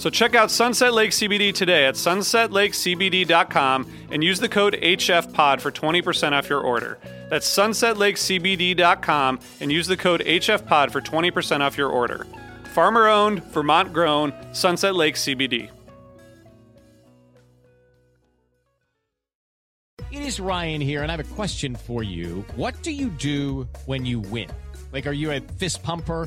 So check out Sunset Lake CBD today at sunsetlakecbd.com and use the code HFPOD for 20% off your order. That's sunsetlakecbd.com and use the code HFPOD for 20% off your order. Farmer owned, Vermont grown, Sunset Lake CBD. It is Ryan here, and I have a question for you. What do you do when you win? Like, are you a fist pumper?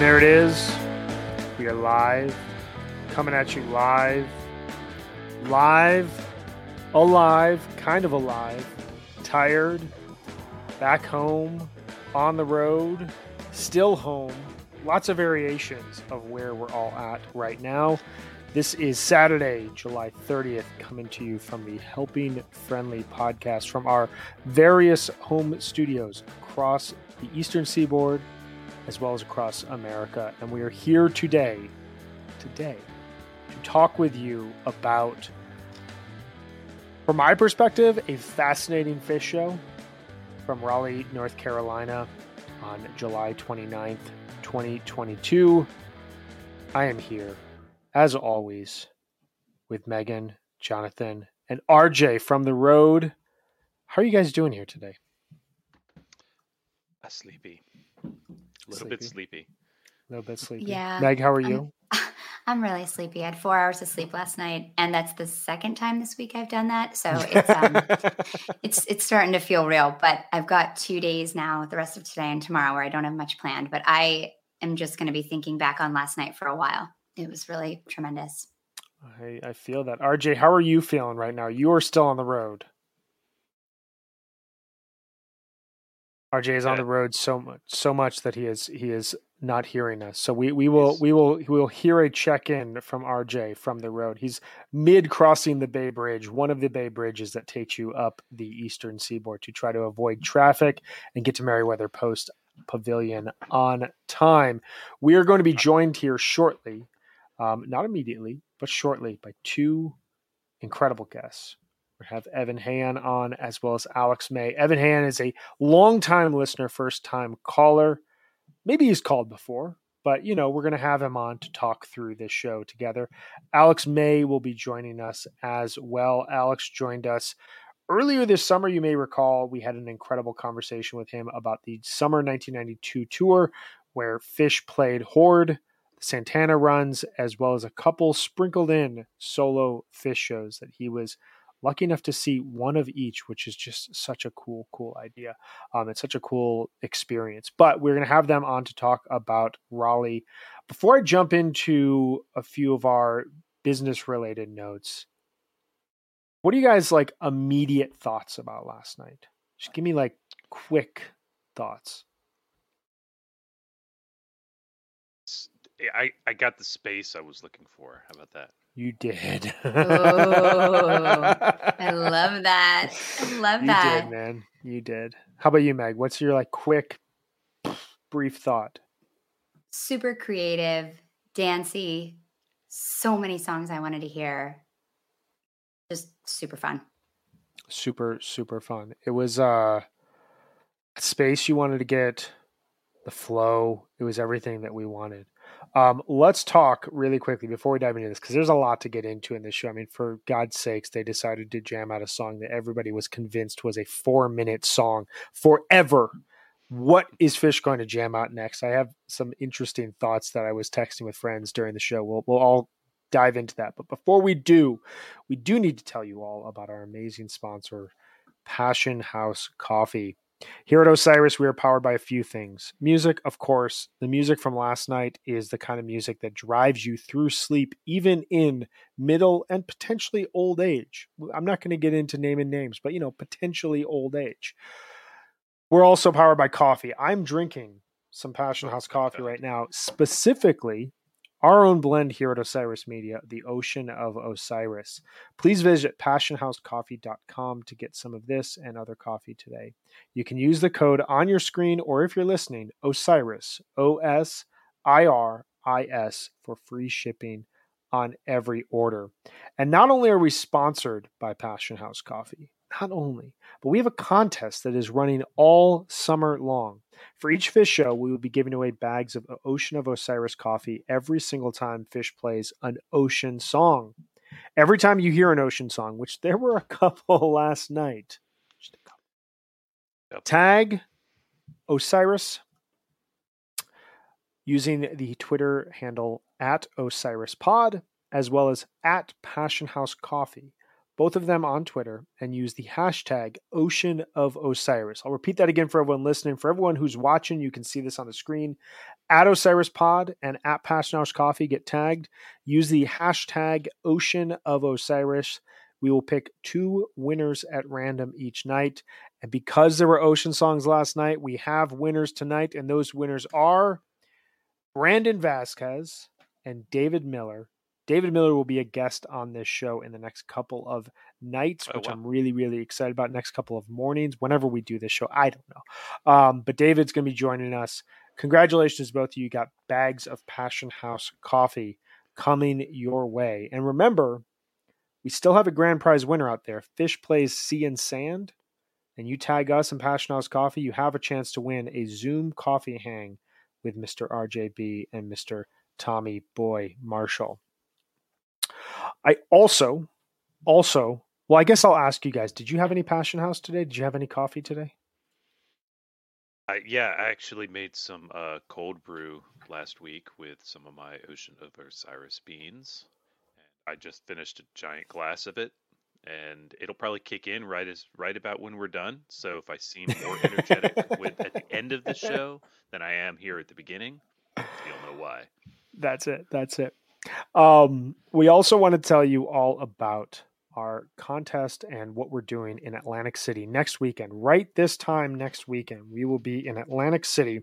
And there it is. We are live, coming at you live, live, alive, kind of alive, tired, back home, on the road, still home. Lots of variations of where we're all at right now. This is Saturday, July 30th, coming to you from the Helping Friendly podcast from our various home studios across the eastern seaboard as well as across America. And we are here today, today, to talk with you about, from my perspective, a fascinating Phish show from Raleigh, North Carolina on July 29th, 2022. I am here, as always, with Megan, Jonathan, and RJ from the road. How are you guys doing here today? Sleepy. A little bit sleepy. A little bit sleepy. Yeah. Meg, how are I'm- you? I'm really sleepy. I had four hours of sleep last night, and that's the second time this week I've done that. So it's um, it's it's starting to feel real. But I've got two days now, the rest of today and tomorrow, where I don't have much planned. But I am just going to be thinking back on last night for a while. It was really tremendous. I, I feel that. RJ, how are you feeling right now? You are still on the road. RJ is on the road so much so much that he is he is not hearing us. So we, we will we will we will hear a check in from RJ from the road. He's mid crossing the Bay Bridge, one of the Bay Bridges that takes you up the eastern seaboard to try to avoid traffic and get to Merriweather Post Pavilion on time. We are going to be joined here shortly, um, not immediately, but shortly by two incredible guests. Have Evan Hayon on as well as Alex May. Evan Hayon is a longtime listener, first time caller. Maybe he's called before, but you know, we're going to have him on to talk through this show together. Alex May will be joining us as well. Alex joined us earlier this summer. You may recall we had an incredible conversation with him about the summer 1992 tour where Phish played Horde, the Santana runs, as well as a couple sprinkled in solo Phish shows that he was lucky enough to see one of each, which is just such a cool, cool idea. Um, it's such a cool experience. But we're going to have them on to talk about Raleigh. Before I jump into a few of our business related notes, what are you guys like immediate thoughts about last night? Just give me like quick thoughts. I, I got the space I was looking for. How about that? You did. Oh, I love that. I love you that. did, man. You did. How about you, Meg? What's your like quick, brief thought? Super creative, dancey. So many songs I wanted to hear. Just super fun. Super, super fun. It was uh space you wanted to get, the flow. It was everything that we wanted. Um, let's talk really quickly before we dive into this because there's a lot to get into in this show. I mean, for God's sakes, they decided to jam out a song that everybody was convinced was a four minute song forever. What is Phish going to jam out next? I have some interesting thoughts that I was texting with friends during the show. We'll, we'll all dive into that. But before we do, we do need to tell you all about our amazing sponsor, Passion House Coffee. Here at Osiris, we are powered by a few things. Music, of course. The music from last night is the kind of music that drives you through sleep, even in middle and potentially old age. I'm not going to get into naming names, but you know, potentially old age. We're also powered by coffee. I'm drinking some Passion House coffee right now, specifically our own blend here at Osiris Media, the Ocean of Osiris. Please visit passionhousecoffee.com to get some of this and other coffee today. You can use the code on your screen, or if you're listening, Osiris, O S I R I S, for free shipping on every order. And not only are we sponsored by Passion House Coffee, not only, but we have a contest that is running all summer long. For each Phish show, we will be giving away bags of Ocean of Osiris coffee every single time Phish plays an Ocean song. Every time you hear an Ocean song, which there were a couple last night, couple. Yep. tag Osiris using the Twitter handle at Osiris Pod as well as at Passion House Coffee both of them on Twitter and use the hashtag Ocean of Osiris. I'll repeat that again for everyone listening. For everyone who's watching, you can see this on the screen. At Osiris Pod and at Passion House Coffee get tagged. Use the hashtag Ocean of Osiris. We will pick two winners at random each night. And because there were ocean songs last night, we have winners tonight. And those winners are Brandon Vasquez and David Miller. David Miller will be a guest on this show in the next couple of nights, Oh, which wow. I'm really, really excited about. Next couple of mornings, whenever we do this show, I don't know. Um, but David's going to be joining us. Congratulations, both of you. You got bags of Passion House coffee coming your way. And remember, we still have a grand prize winner out there. Phish plays Sea and Sand, and you tag us in Passion House Coffee, you have a chance to win a Zoom coffee hang with Mr. RJB and Mr. Tommy Boy Marshall. I also, also, well, I guess I'll ask you guys, did you have any Passion House today? Did you have any coffee today? I, yeah, I actually made some uh, cold brew last week with some of my Ocean of Osiris beans. I just finished a giant glass of it, and it'll probably kick in right as right about when we're done. So if I seem more energetic with at the end of the show than I am here at the beginning, you'll know why. That's it. That's it. Um, we also want to tell you all about our contest and what we're doing in Atlantic City next weekend. Right this time next weekend, we will be in Atlantic City.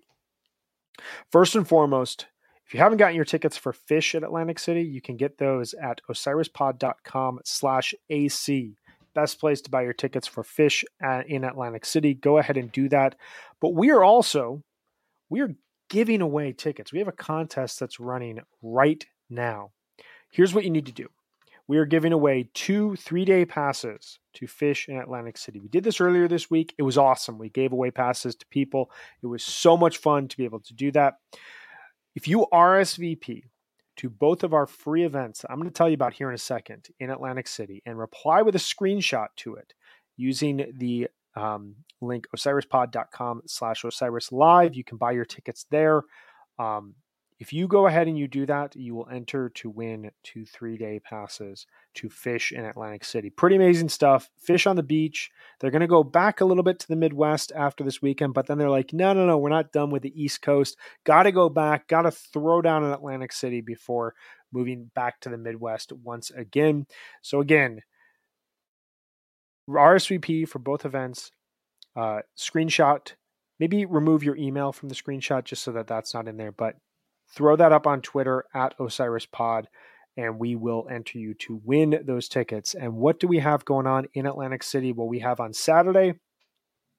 First and foremost, if you haven't gotten your tickets for Phish at Atlantic City, you can get those at osirispod.com slash AC. Best place to buy your tickets for Phish at, in Atlantic City. Go ahead and do that. But we are also, we are giving away tickets. We have a contest that's running right now. Here's what you need to do. we are giving away two three day passes to Phish in Atlantic City. We did this earlier this week. It was awesome. We gave away passes to people. It was so much fun to be able to do that. If you RSVP to both of our free events, I'm going to tell you about here in a second in Atlantic City, and reply with a screenshot to it using the um, link osirispod.com slash osiris live. You can buy your tickets there. Um, if you go ahead and you do that, you will enter to win two three day passes to Phish in Atlantic City. Pretty amazing stuff. Phish on the beach. They're going to go back a little bit to the Midwest after this weekend, but then they're like, no, no, no, we're not done with the East Coast. Got to go back. Got to throw down in Atlantic City before moving back to the Midwest once again. So, again, RSVP for both events. Uh, screenshot. Maybe remove your email from the screenshot just so that that's not in there, but throw that up on Twitter at Osiris Pod, and we will enter you to win those tickets. And what do we have going on in Atlantic City? Well, we have on Saturday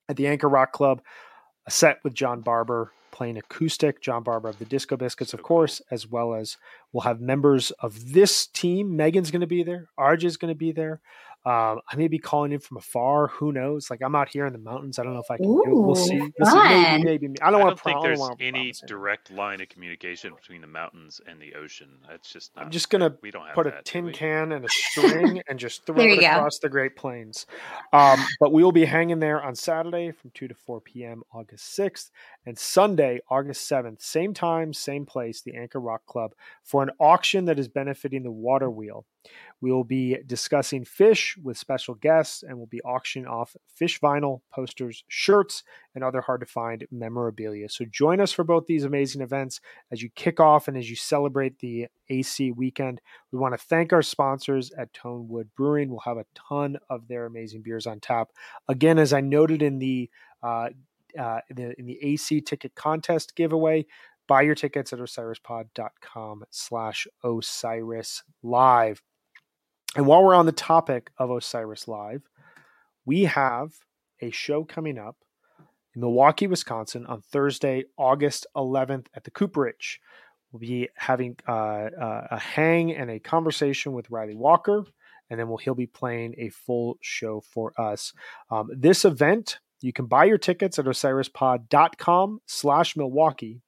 at the Anchor Rock Club a set with John Barber playing acoustic, John Barber of the Disco Biscuits, of course, as well as we'll have members of this team. Megan's going to be there, RJ is going to be there. Um, I may be calling in from afar. Who knows? Like I'm out here in the mountains. I don't know if I can do it. We'll Ooh, see. We'll see. fun. Maybe, maybe, I don't I want don't to. think pro- there's don't any promise anything. direct line of communication between the mountains and the ocean. That's just not. I'm just gonna we don't have put a that, do tin can and a string and just throw it you go. across the Great Plains. Um, but we will be hanging there on Saturday from 2 to 4 p.m. August 6th and Sunday, August 7th, same time, same place, the Anchor Rock Club, for an auction that is benefiting the water wheel. We will be discussing Phish with special guests and we'll be auctioning off Phish vinyl, posters, shirts, and other hard to find memorabilia. So join us for both these amazing events as you kick off and as you celebrate the AC weekend. We want to thank our sponsors at Tonewood Brewing. We'll have a ton of their amazing beers on tap. Again, as I noted in the uh, uh, in the, in the AC ticket contest giveaway, buy your tickets at osirispod.com slash osiris live. And while we're on the topic of Osiris Live, we have a show coming up in Milwaukee, Wisconsin on Thursday, August 11th at the Cooperage. We'll be having uh, uh, a hang and a conversation with Ryley Walker, and then we'll, he'll be playing a full show for us. Um, this event, you can buy your tickets at osirispod.com slash Milwaukee.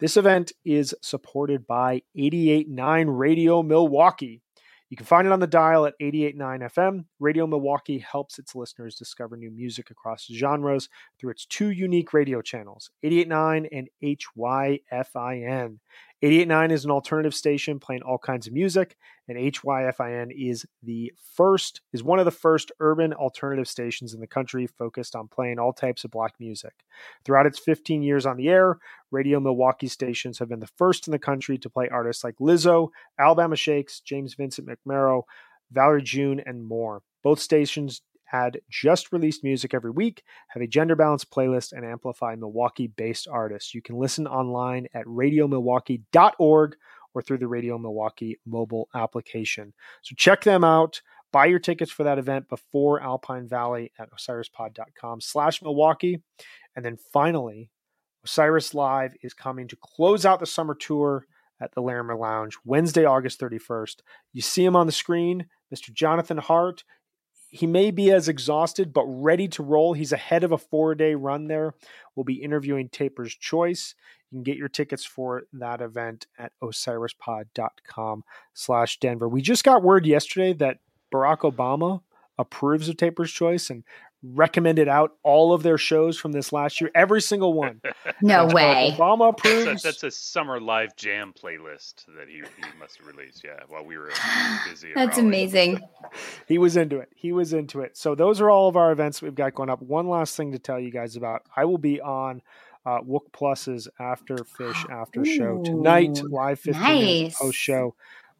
This event is supported by 88.9 Radio Milwaukee. You can find it on the dial at 88.9 FM. Radio Milwaukee helps its listeners discover new music across genres through its two unique radio channels, 88.9 and HYFIN. 88.9 is an alternative station playing all kinds of music, and HYFIN is the first is one of the first urban alternative stations in the country focused on playing all types of black music. Throughout its 15 years on the air, Radio Milwaukee stations have been the first in the country to play artists like Lizzo, Alabama Shakes, James Vincent McMorrow, Valerie June, and more. Both stations add just released music every week, have a gender balanced playlist, and amplify Milwaukee based artists. You can listen online at radiomilwaukee.org or through the Radio Milwaukee mobile application. So check them out. Buy your tickets for that event before Alpine Valley at osirispod.com slash Milwaukee. And then finally, Osiris Live is coming to close out the summer tour at the Larimer Lounge Wednesday, August 31st. You see him on the screen, Mr. Jonathan Hart. He may be as exhausted, but ready to roll. He's ahead of a four day run there. We'll be interviewing Taper's Choice. You can get your tickets for that event at osirispod.com slash Denver. We just got word yesterday that Barack Obama approves of Taper's Choice and recommended out all of their shows from this last year, every single one. No Barack way. Obama That's a, approves. that's a summer live jam playlist that he, he must have released. Yeah, while we were busy. That's amazing. He was into it. He was into it. So those are all of our events we've got going up. One last thing to tell you guys about. I will be on uh, Wook Plus's After Phish After Show tonight, Ooh, live 15 minutes nice. post show.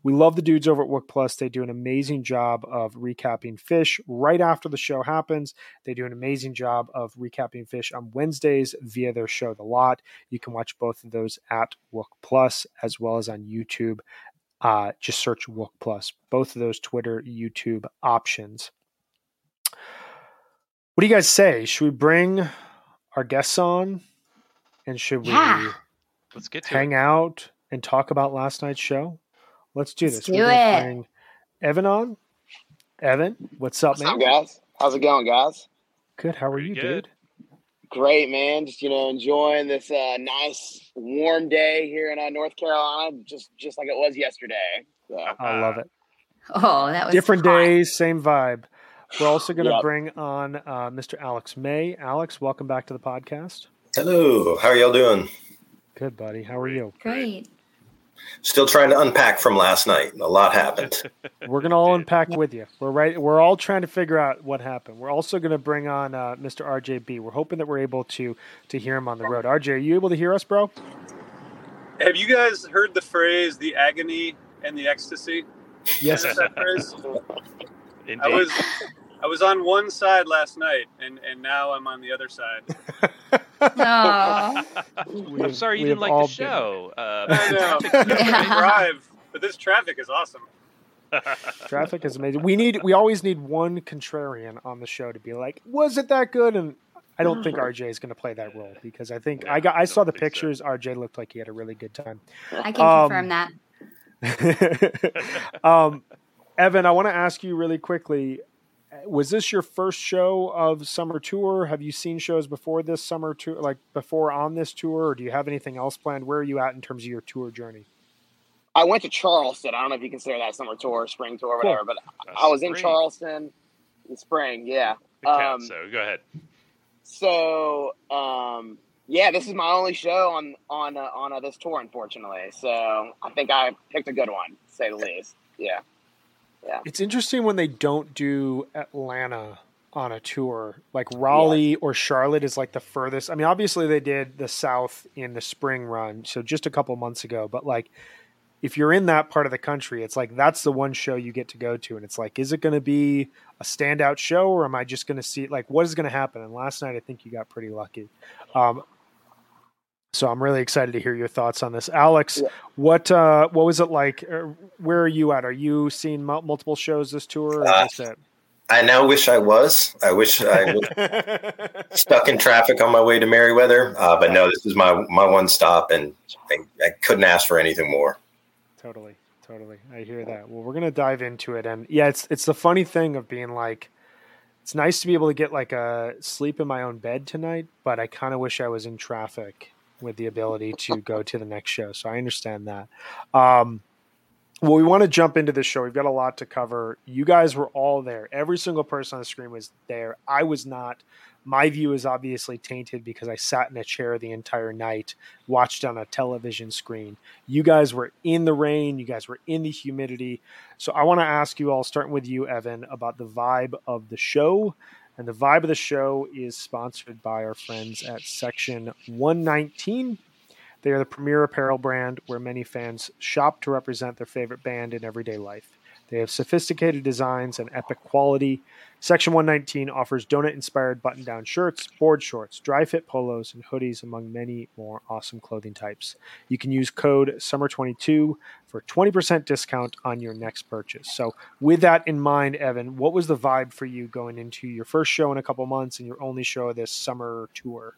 We love the dudes over at Wook Plus. They do an amazing job of recapping Phish right after the show happens. They do an amazing job of recapping Phish on Wednesdays via their show, The Lot. You can watch both of those at Wook Plus as well as on YouTube. Uh, just search Wook Plus. Both of those Twitter, YouTube options. What do you guys say? Should we bring our guests on? And should we Yeah. Let's get to hang it. out and talk about last night's show? Let's do Let's this. do We're it. bring Evan on. Evan, what's up, What's man? up, guys? How's it going, guys? Good. How are Pretty you, good. dude? Great, man. Just you know, enjoying this uh, nice warm day here in uh, North Carolina, just just like it was yesterday. So, I love it. Oh, that was Different hot. days, same vibe. We're also going to Yep. bring on uh, Mr. Alex May. Alex, welcome back to the podcast. Hello, how are y'all doing? Good, buddy. How are you? Great. Still trying to unpack from last night. A lot happened. We're going to all unpack with you. We're right. We're all trying to figure out what happened. We're also going to bring on uh, Mr. RJB. We're hoping that we're able to to hear him on the road. RJ, are you able to hear us, bro? Have you guys heard the phrase "the agony and the ecstasy"? Yes. That phrase? Indeed. I was I was on one side last night, and and now I'm on the other side. We I'm sorry you didn't like the show. Uh, I know. traffic- I drive, but this traffic is awesome. Traffic is amazing. We need. We always need one contrarian on the show to be like, "Was it that good?" And I don't think RJ is going to play that role because I think Yeah, I got. I I saw the think so. pictures. RJ looked like he had a really good time. I can Um, confirm that. um, Evan, I want to ask you really quickly. Was this your first show of summer tour? Have you seen shows before this summer tour, like before on this tour, or do you have anything else planned? Where are you at in terms of your tour journey? I went to Charleston. I don't know if you consider that summer tour, spring tour, Cool. whatever. But I was in Charleston in spring. Yeah. It counts, Um, so go ahead. So, um, yeah, this is my only show on on uh, on uh, this tour, unfortunately. So I think I picked a good one, to say the least. Yeah. It's interesting when they don't do Atlanta on a tour. Like Raleigh or Charlotte is like the furthest. I mean, obviously they did the South in the spring run, so just a couple months ago. But like, if you're in that part of the country, it's like that's the one show you get to go to, and it's like, is it going to be a standout show, or am I just going to see like what is going to happen? And last night, I think you got pretty lucky. Um, so I'm really excited to hear your thoughts on this, Alex. Yeah. What uh, what was it like? Er, Where are you at? Are you seeing mul- multiple shows this tour? Or Uh? I now wish I was. I wish I was stuck in traffic on my way to Merriweather. Uh, but no, this is my my one stop, and I, I couldn't ask for anything more. Totally, totally. I hear that. Well, we're gonna dive into it, and yeah, it's it's the funny thing of being like, it's nice to be able to get like a sleep in my own bed tonight, but I kind of wish I was in traffic with the ability to go to the next show. So I understand that. Um, well, we want to jump into this show. We've got a lot to cover. You guys were all there. Every single person on the screen was there. I was not. My view is obviously tainted because I sat in a chair the entire night, watched on a television screen. You guys were in the rain. You guys were in the humidity. So I want to ask you all, starting with you, Evan, about the vibe of the show. And the vibe of the show is sponsored by our friends at Section 119. They are the premier apparel brand where many fans shop to represent their favorite band in everyday life. They have sophisticated designs and epic quality. Section 119 offers donut inspired button down shirts, board shorts, dry fit polos, and hoodies, among many more awesome clothing types. You can use code SUMMER22 for 20% discount on your next purchase. So, with that in mind, Evan, what was the vibe for you going into your first show in a couple months and your only show this summer tour?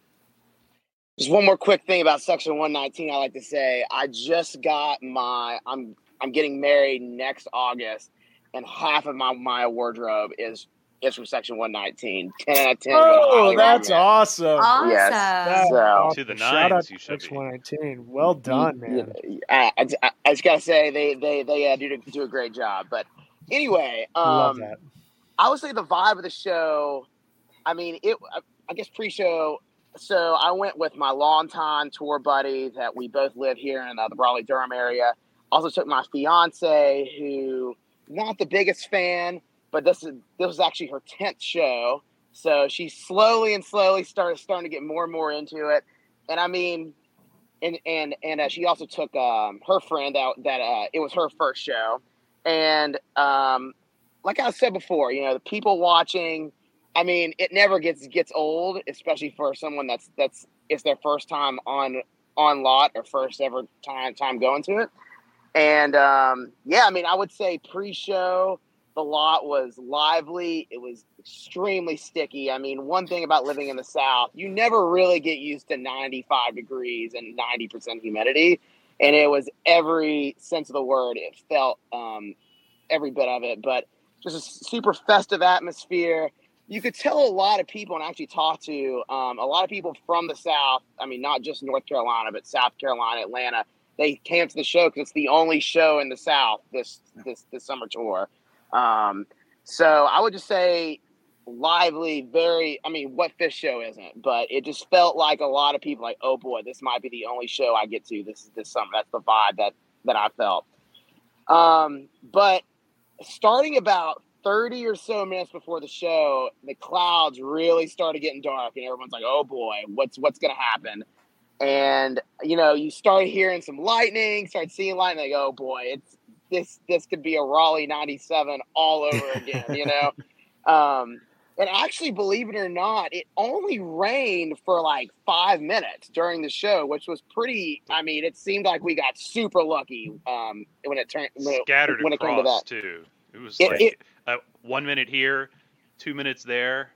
Just one more quick thing about Section 119. I like to say I just got my. I'm I'm getting married next August, and half of my my wardrobe is is from Section 119. Ten out of ten. Oh, that's awesome. Awesome. Yes. That's So- awesome. To the Shout out nines, to you should Section be. 119. Well done, man. I, I, I- I just gotta say they they they uh, do do a great job. But anyway, um. I would say the vibe of the show. I mean, it. I- I guess pre-show. So I went with my longtime tour buddy that we both live here in uh, the Raleigh Durham area. Also took my fiance, who not the biggest fan, but this is this was actually her tenth show. So she slowly and slowly started starting to get more and more into it. And I mean, and and and uh, she also took um, her friend out that uh, it was her first show, and um, like I said before, you know, the people watching. I mean, it never gets gets old, especially for someone that's that's it's their first time on on lot or first ever time time going to it. And um, yeah, I mean, I would say pre-show the lot was lively. It was extremely sticky. I mean, one thing about living in the South, you never really get used to 95 degrees and 90% humidity. And it was every sense of the word. It felt um, every bit of it, but just a super festive atmosphere. You could tell a lot of people, and actually talk to um, a lot of people from the South. I mean, not just North Carolina, but South Carolina, Atlanta. They came to the show because it's the only show in the South this this this summer tour. Um, so I would just say lively, very. I mean, what Phish show isn't? But it just felt like a lot of people like, oh boy, this might be the only show I get to this is this summer. That's the vibe that that I felt. Um, but starting about 30 or so minutes before the show, the clouds really started getting dark, and everyone's like, "Oh boy, what's what's gonna happen?" And you know, you start hearing some lightning, start seeing lightning. Like, oh boy, it's this this could be a Raleigh '97 all over again. you know, um, and actually, believe it or not, it only rained for like five minutes during the show, which was pretty. I mean, it seemed like we got super lucky um, when it turned when Scattered it, when it came across to that. too. It was It- like it- uh, one minute here, two minutes there,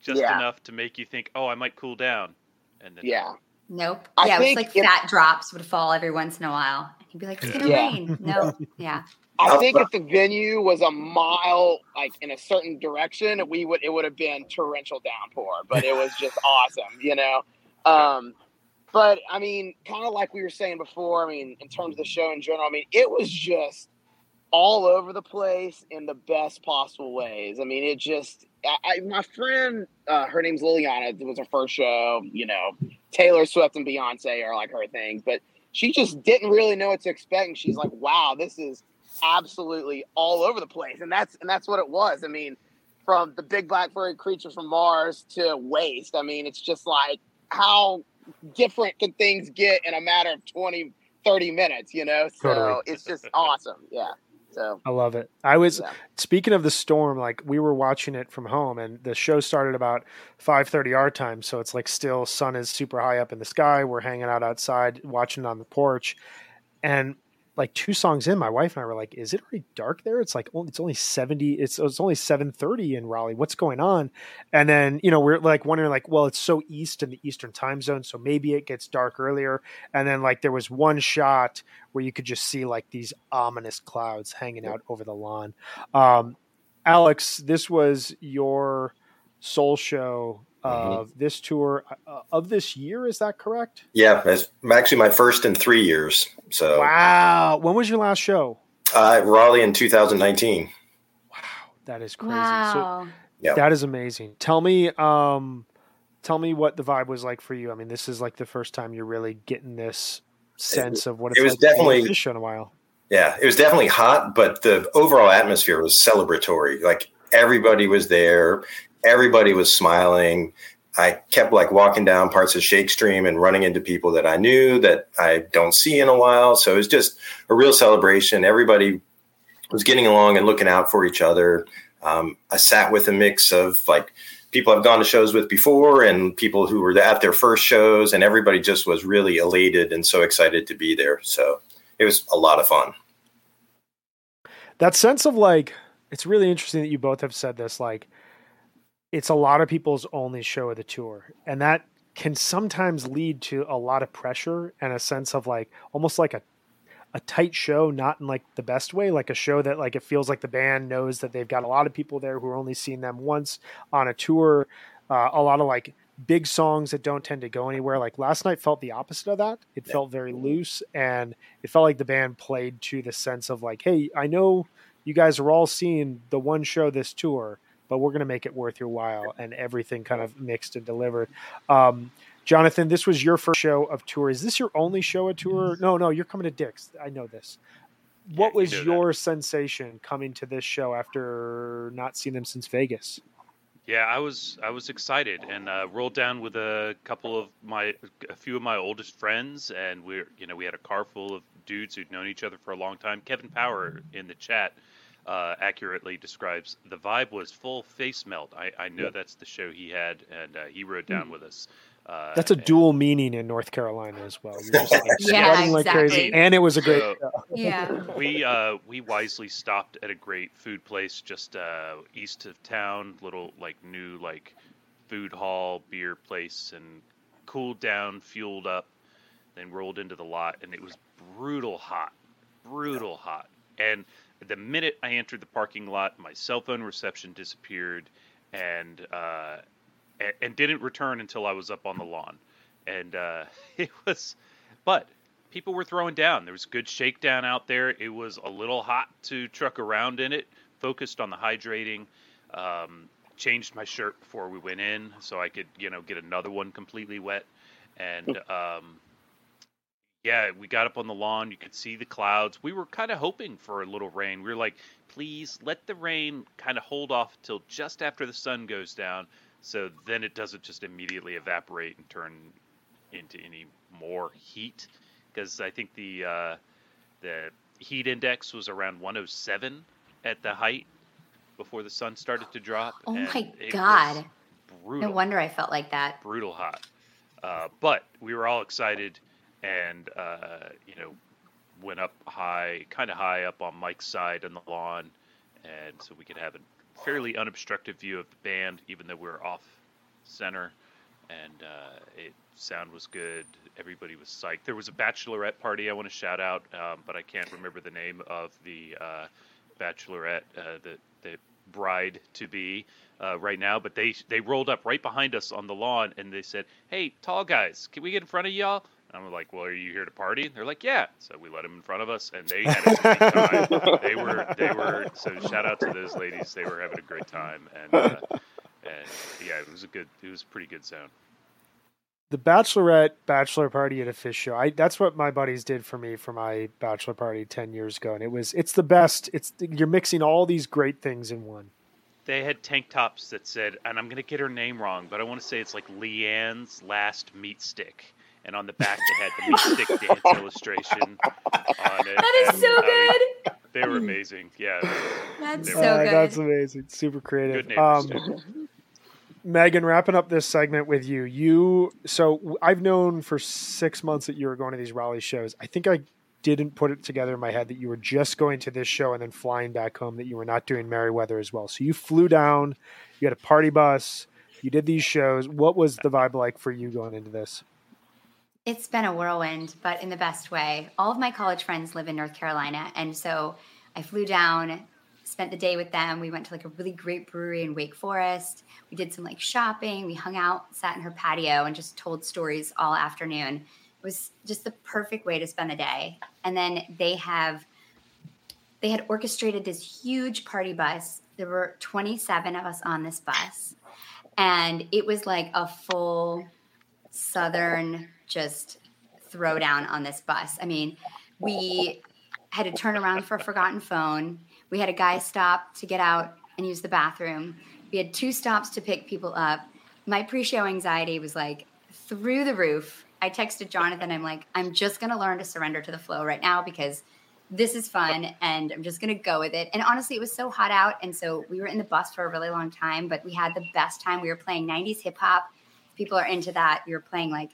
just Yeah. enough to make you think, "Oh, I might cool down," and then Yeah, Nope. I yeah, it was like if- fat drops would fall every once in a while. And you'd be like, it's gonna Yeah. rain. No. Yeah. I think if the venue was a mile like in a certain direction, we would it would have been torrential downpour. But it was just awesome, you know. Um, but I mean, kind of like we were saying before. I mean, in terms of the show in general, I mean, it was just all over the place in the best possible ways. I mean, it just. I, I, my friend, uh, her name's Liliana. It was her first show. You know, Taylor Swift and Beyonce are like her things, but she just didn't really know what to expect. And she's like, "Wow, this is absolutely all over the place," and that's and that's what it was. I mean, from the big black furry creature from Mars to Waste. I mean, it's just like how different can things get in a matter of 20, 30 minutes, you know? So Totally. it's just awesome. Yeah. So I love it. I was Yeah. speaking of the storm, like we were watching it from home, and the show started about five thirty our time, so it's like still sun is super high up in the sky. We're hanging out outside, watching it on the porch, and like two songs in, my wife and I were like, "Is it already dark there?" It's like it's only seventy. It's it's only seven thirty in Raleigh. What's going on? And then you know we're like wondering like, well, it's so east in the eastern time zone, so maybe it gets dark earlier. And then like there was one shot where you could just see like these ominous clouds hanging out over the lawn. Um, Alex, this was your soul show of this tour uh, of this year. Is that correct? Yeah, it's actually my first in three years. So Wow. When was your last show? uh, Raleigh in 2019. Wow, That is crazy. So Wow. Yeah. that is amazing. Tell me, um, tell me what the vibe was like for you. I mean, this is like the first time you're really getting this sense of what it's it was like definitely- this show in a while. Yeah, it was definitely hot, but the overall atmosphere was celebratory. Like everybody was there, everybody was smiling. I kept like walking down parts of Shake Stream and running into people that I knew that I don't see in a while. So it was just a real celebration. Everybody was getting along and looking out for each other. Um, I sat with a mix of like people I've gone to shows with before and people who were at their first shows, and everybody just was really elated and so excited to be there. So it was a lot of fun. that sense of like it's really interesting that you both have said this like it's a lot of people's only show of the tour. And that can sometimes lead to a lot of pressure and a sense of like almost like a a tight show not in like the best way like a show that like it feels like the band knows that they've got a lot of people there who are only seeing them once on a tour. Uh, a lot of like big songs that don't tend to go anywhere. Like last night felt the opposite of that. It felt very loose and it felt like the band played to the sense of like hey i know you guys are all seeing the one show this tour but we're going to make it worth your while and everything kind of mixed and delivered. Um, jonathan this was your first show of tour. Is this your only show of tour? No no you're coming to dick's. I know this. Yeah, what you was know that. your sensation coming to this show after not seeing them since vegas? Yeah, I was I was excited and uh, rolled down with a couple of my a few of my oldest friends, and we're you know we had a car full of dudes who'd known each other for a long time. Kevin Power in the chat uh, accurately describes the vibe was full face melt. I, I know that's the show he had, and uh, he wrote down with us. Uh, that's a and- dual meaning in north carolina as well You're just, like, Yeah, sweating like crazy exactly. and it was a great So- show. Yeah. we uh, we wisely stopped at a great food place just uh, east of town, little like new like food hall beer place, and cooled down, fueled up, then rolled into the lot, and it was brutal hot, brutal hot. And The minute I entered the parking lot, my cell phone reception disappeared, and uh, and, and didn't return until I was up on the lawn. And uh, it was, but people were throwing down. There was good shakedown out there. It was a little hot to truck around in it. Focused on the hydrating. Um, changed my shirt before we went in so I could, you know, get another one completely wet. And um, yeah, we got up on the lawn. You could see the clouds. We were kind of hoping for a little rain. We were like, please let the rain kind of hold off till just after the sun goes down, so then it doesn't just immediately evaporate and turn into any more heat. Because I think the uh, the heat index was around 107 at the height before the sun started to drop. Oh my God. Brutal No wonder I felt like that. brutal hot. Uh, but we were all excited, and uh, you know, went up high, kind of high up on Mike's side on the lawn, and so we could have a fairly unobstructed view of the band, even though we were off center. And uh, it sound was good. Everybody was psyched. There was a bachelorette party I want to shout out, um, but I can't remember the name of the uh, bachelorette, uh, the the bride to be uh, right now. But they they rolled up right behind us on the lawn and they said, "Hey, tall guys, can we get in front of y'all?" And I'm like, "Well, are you here to party?" They're like, "Yeah." So we let them in front of us, and they had a great time. they were they were so shout out to those ladies. They were having a great time, and uh, and yeah, it was a good, it was a pretty good sound. the bachelorette bachelor party at a Phish show i that's what my buddies did for me for my bachelor party 10 years ago and it was it's the best it's you're mixing all these great things in one They had tank tops that said, and I'm gonna get her name wrong, but I want to say it's like Leanne's last meat stick. And on the back they had the meat stick dance illustration on it. That is and, so I mean, good. They were amazing. Yeah. That's so were- Uh, good. that's amazing super creative Good neighbors, um, megan wrapping up this segment with you you so I've known for six months that you were going to these raleigh shows i think i didn't put it together in my head that you were just going to this show and then flying back home that you were not doing merriweather as well so you flew down you had a party bus you did these shows what was the vibe like for you going into this It's been a whirlwind, but in the best way. All of my college friends live in North Carolina, and so I flew down, spent the day with them. We went to like a really great brewery in Wake Forest. We did some like shopping. We hung out, sat in her patio, and just told stories all afternoon. It was just the perfect way to spend the day. And then they have they had orchestrated this huge party bus. There were 27 of us on this bus. And it was like a full southern just throw down on this bus. I mean, we had to turn around for a forgotten phone. We had a guy stop to get out and use the bathroom. We had two stops to pick people up. My pre-show anxiety was like through the roof. I texted Jonathan. I'm like, I'm just gonna learn to surrender to the flow right now because this is fun and I'm just gonna go with it. And honestly, it was so hot out, and so we were in the bus for a really long time, but we had the best time. We were playing 90s hip hop. People are into that. Were playing like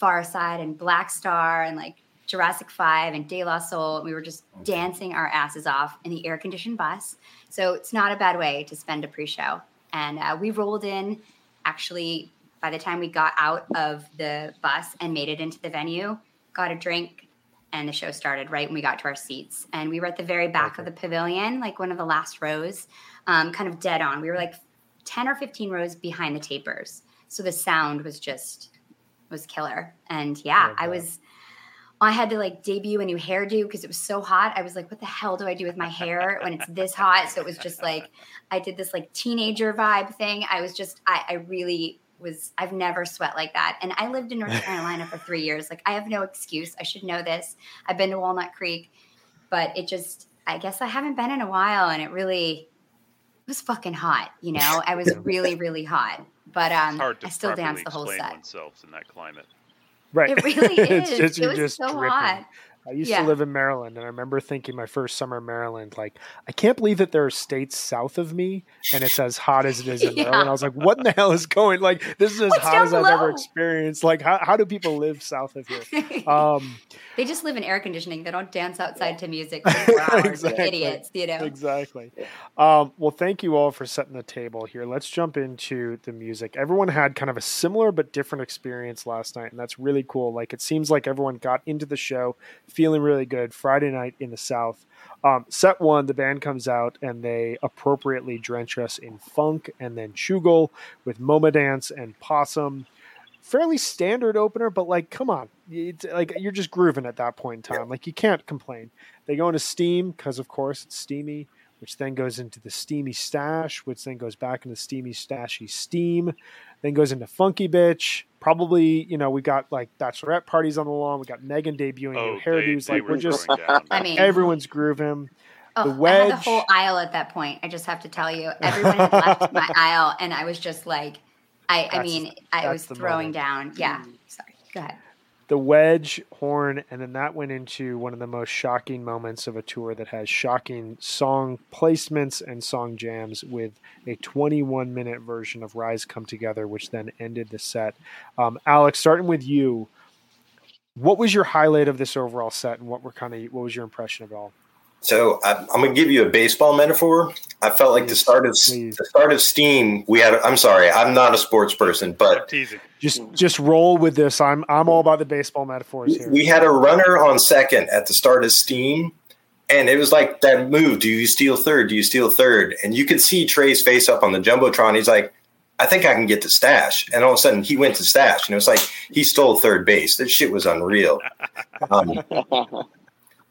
Pharcyde and Black Star and like Jurassic Five and De La Soul. We were just dancing our asses off in the air conditioned bus. So it's not a bad way to spend a pre show. And uh, we rolled in actually by the time we got out of the bus and made it into the venue, got a drink, and the show started right when we got to our seats. And we were at the very back of the pavilion, like one of the last rows, um, kind of dead on. We were like 10 or 15 rows behind the tapers. So the sound was just was killer. And yeah, Love I was I had to like debut a new hairdo because it was so hot. I was like, what the hell do I do with my hair when it's this hot? So it was just like I did this like teenager vibe thing. I was just I, I really was I've never sweat like that. And I lived in North Carolina for three years. Like I have no excuse. I should know this. I've been to Walnut Creek, but it just I guess I haven't been in a while and it really it was fucking hot, you know. I was really, really hot. But um hard to I still properly danced the whole set. oneself in that climate. right It really It's is. just- it was just so dripping. hot. I used Yeah. to live in Maryland, and I remember thinking my first summer in Maryland, like, I can't believe that there are states south of me, and it's as hot as it is in Yeah. Maryland. I was like, what in the hell is going? Like, this is as What's hot as I've ever experienced. Like, how, how do people live south of here? Um, they just live in air conditioning. They don't dance outside to music for hours. Exactly. Idiots, you know. exactly. Um, well, thank you all for setting the table here. Let's jump into the music. Everyone had kind of a similar but different experience last night, and that's really cool. Like, it seems like everyone got into the show feeling really good. Friday night in the South. Um, set one, the band comes out and they appropriately drench us in funk and then Shugal with Moma Dance and Possum. Fairly standard opener, but like, come on, it's, like you're just grooving at that point in time. Like you can't complain. They go into Steam because, of course, it's steamy which then goes into the steamy stash, which then goes back into steamy stashy steam, then goes into funky bitch. Probably, you know, we got like bachelorette parties on the lawn. We got Megan debuting Oh, new hairdos. they, they like were we're just throwing. I mean, everyone's grooving. Oh, The I had the whole aisle at that point. I just have to tell you, everyone had left my aisle, and I was just like, I, I mean, I was throwing moment. down. Yeah, sorry. Go ahead. The wedge horn and then that went into one of the most shocking moments of a tour that has shocking song placements and song jams with a 21 minute version of rise come together which then ended the set. Um, alex starting with you what was your highlight of this overall set and what were kind of what was your impression of it all So I, I'm going to give you a baseball metaphor. I felt like the start of please. the start of Steam. We had. I'm sorry, I'm not a sports person, but just just roll with this i'm i'm all about the baseball metaphors here we had a runner on second at the start of Steam, and it was like that move. Do you steal third? Do you steal third? And you could see Trey's face up on the jumbotron. He's like, I think I can get to stash. And all of a sudden, he went to stash, and it was like he stole third base. That shit was unreal. Um,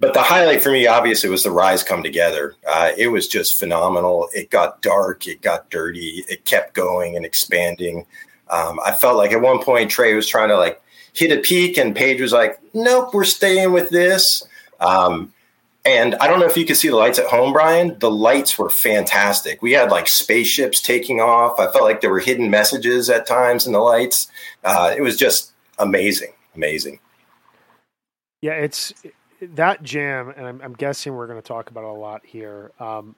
but the highlight for me, obviously, was the rise come together. Uh, it was just phenomenal. It got dark, it got dirty, it kept going and expanding. Um, I felt like at one point Trey was trying to like hit a peak, and Page was like, "Nope, we're staying with this." Um, and I don't know if you could see the lights at home, Brian. The lights were fantastic. We had like spaceships taking off. I felt like there were hidden messages at times in the lights. Uh, it was just amazing, amazing. Yeah, it's that jam, and I'm, I'm guessing we're going to talk about a lot here. Um,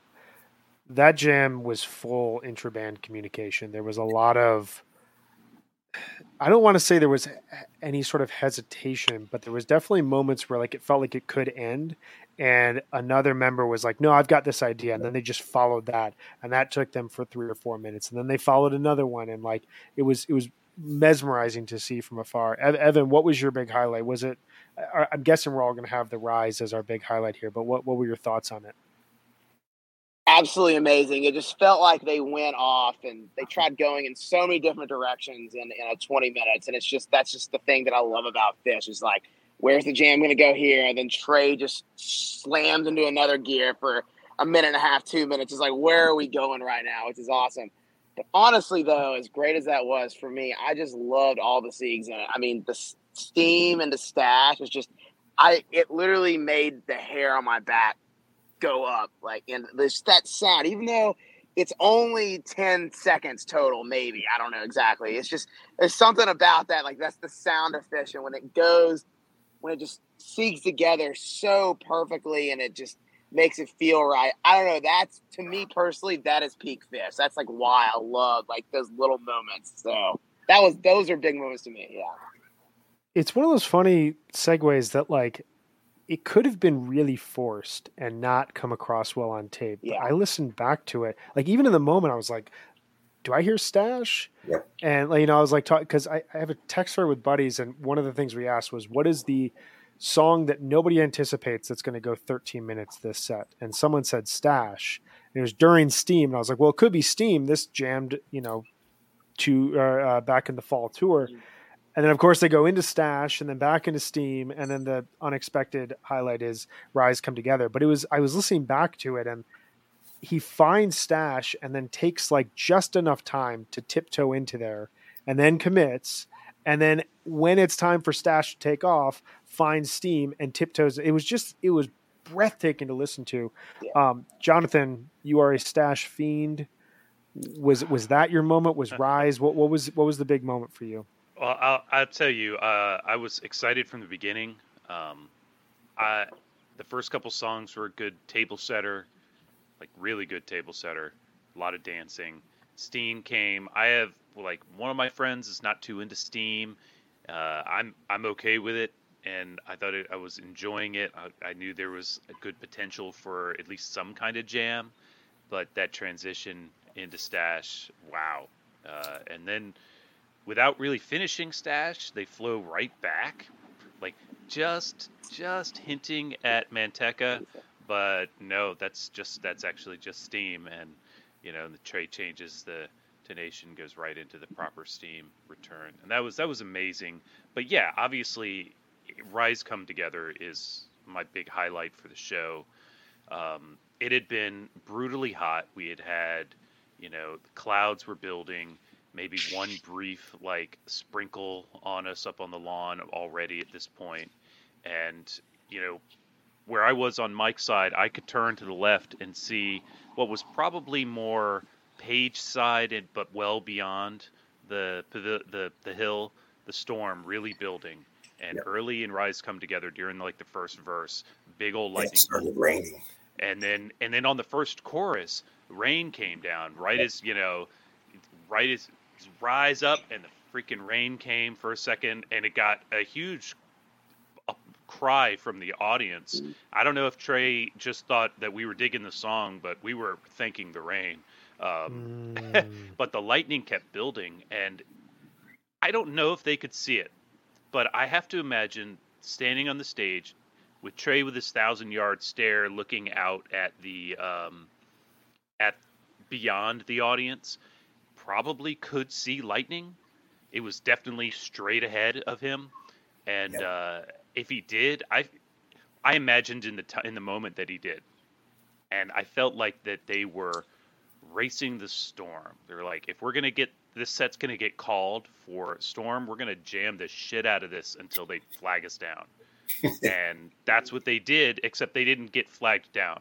that jam was full intra-band communication. There was a lot of, I don't want to say there was any sort of hesitation, but there was definitely moments where like it felt like it could end, and another member was like, "No, I've got this idea," and then they just followed that, and that took them for three or four minutes, and then they followed another one, and like it was it was mesmerizing to see from afar. Evan, what was your big highlight? Was it? I- I'm guessing we're all going to have the rise as our big highlight here, but what what were your thoughts on it? absolutely amazing. It just felt like they went off and they uh-huh. tried going in so many different directions in, in a 20 minutes. And it's just that's just the thing that I love about Phish is like, where's the jam going to go here? And then Trey just slams into another gear for a minute and a half, two minutes. It's like, where are we going right now? Which is awesome. But honestly, though, as great as that was for me, I just loved all the Siegs in it. I mean, the steam and the stash was just, I it literally made the hair on my back go up. Like, and this that sound, even though it's only 10 seconds total, maybe I don't know exactly. It's just there's something about that. Like, that's the sound of Phish, and when it goes, when it just siegs together so perfectly, and it just makes it feel right. I don't know. That's to me personally, that is peak Phish. That's like why I love like those little moments. So that was those are big moments to me. Yeah. It's one of those funny segues that like it could have been really forced and not come across well on tape. But Yeah. I listened back to it, like even in the moment, I was like, "Do I hear Stash?" Yeah. And like, you know, I was like, because I, I have a text thread with buddies, and one of the things we asked was, "What is the song that nobody anticipates that's going to go 13 minutes this set?" And someone said Stash. And it was during Steam, and I was like, "Well, it could be Steam. This jammed, you know, to uh, uh, back in the fall tour." And then, of course, they go into Stash and then back into Steam. And then the unexpected highlight is Rise Come Together. But it was, I was listening back to it and he finds Stash and then takes like just enough time to tiptoe into there and then commits. And then when it's time for Stash to take off, finds Steam and tiptoes. It was just, it was breathtaking to listen to. Um, Jonathan, you are a Stash fiend. Was was that your moment? Was Rise? What what was what was the big moment for you? Well, I'll, I'll tell you, uh, I was excited from the beginning. Um, I, the first couple songs were a good table setter, like really good table setter. A lot of dancing. Steam came. I have like one of my friends is not too into Steam. Uh, I'm I'm okay with it, and I thought it, I was enjoying it. I, I knew there was a good potential for at least some kind of jam, but that transition into Stash, wow. Uh, and then without really finishing stash they flow right back like just just hinting at Manteca, but no, that's just that's actually just steam, and you know the Trey changes the tonation goes right into the proper steam return, and that was that was amazing. But yeah, obviously, Rise Come Together is my big highlight for the show. Um, it had been brutally hot. We had had, you know, clouds were building. Maybe one brief like sprinkle on us up on the lawn already at this point, and you know, where I was on Mike's side, I could turn to the left and see what was probably more Page side, but well beyond the the the, the hill, the storm really building. And Yep. early in Rise Come Together during like the first verse, big old It lightning started raining. and then and then on the first chorus rain came down right as you know right as rise up and the freaking rain came for a second and it got a huge cry from the audience i don't know if trey just thought that we were digging the song but we were thanking the rain um, Mm. but the lightning kept building and i don't know if they could see it but i have to imagine standing on the stage with trey with his thousand yard stare looking out at the um, at beyond the audience probably could see lightning it was definitely straight ahead of him and Yep. uh, if he did i i imagined in the t- in the moment that he did and i felt like that they were racing the storm. They're like, if we're gonna get this set's gonna get called for storm, we're gonna jam the shit out of this until they flag us down. and that's what they did, except they didn't get flagged down.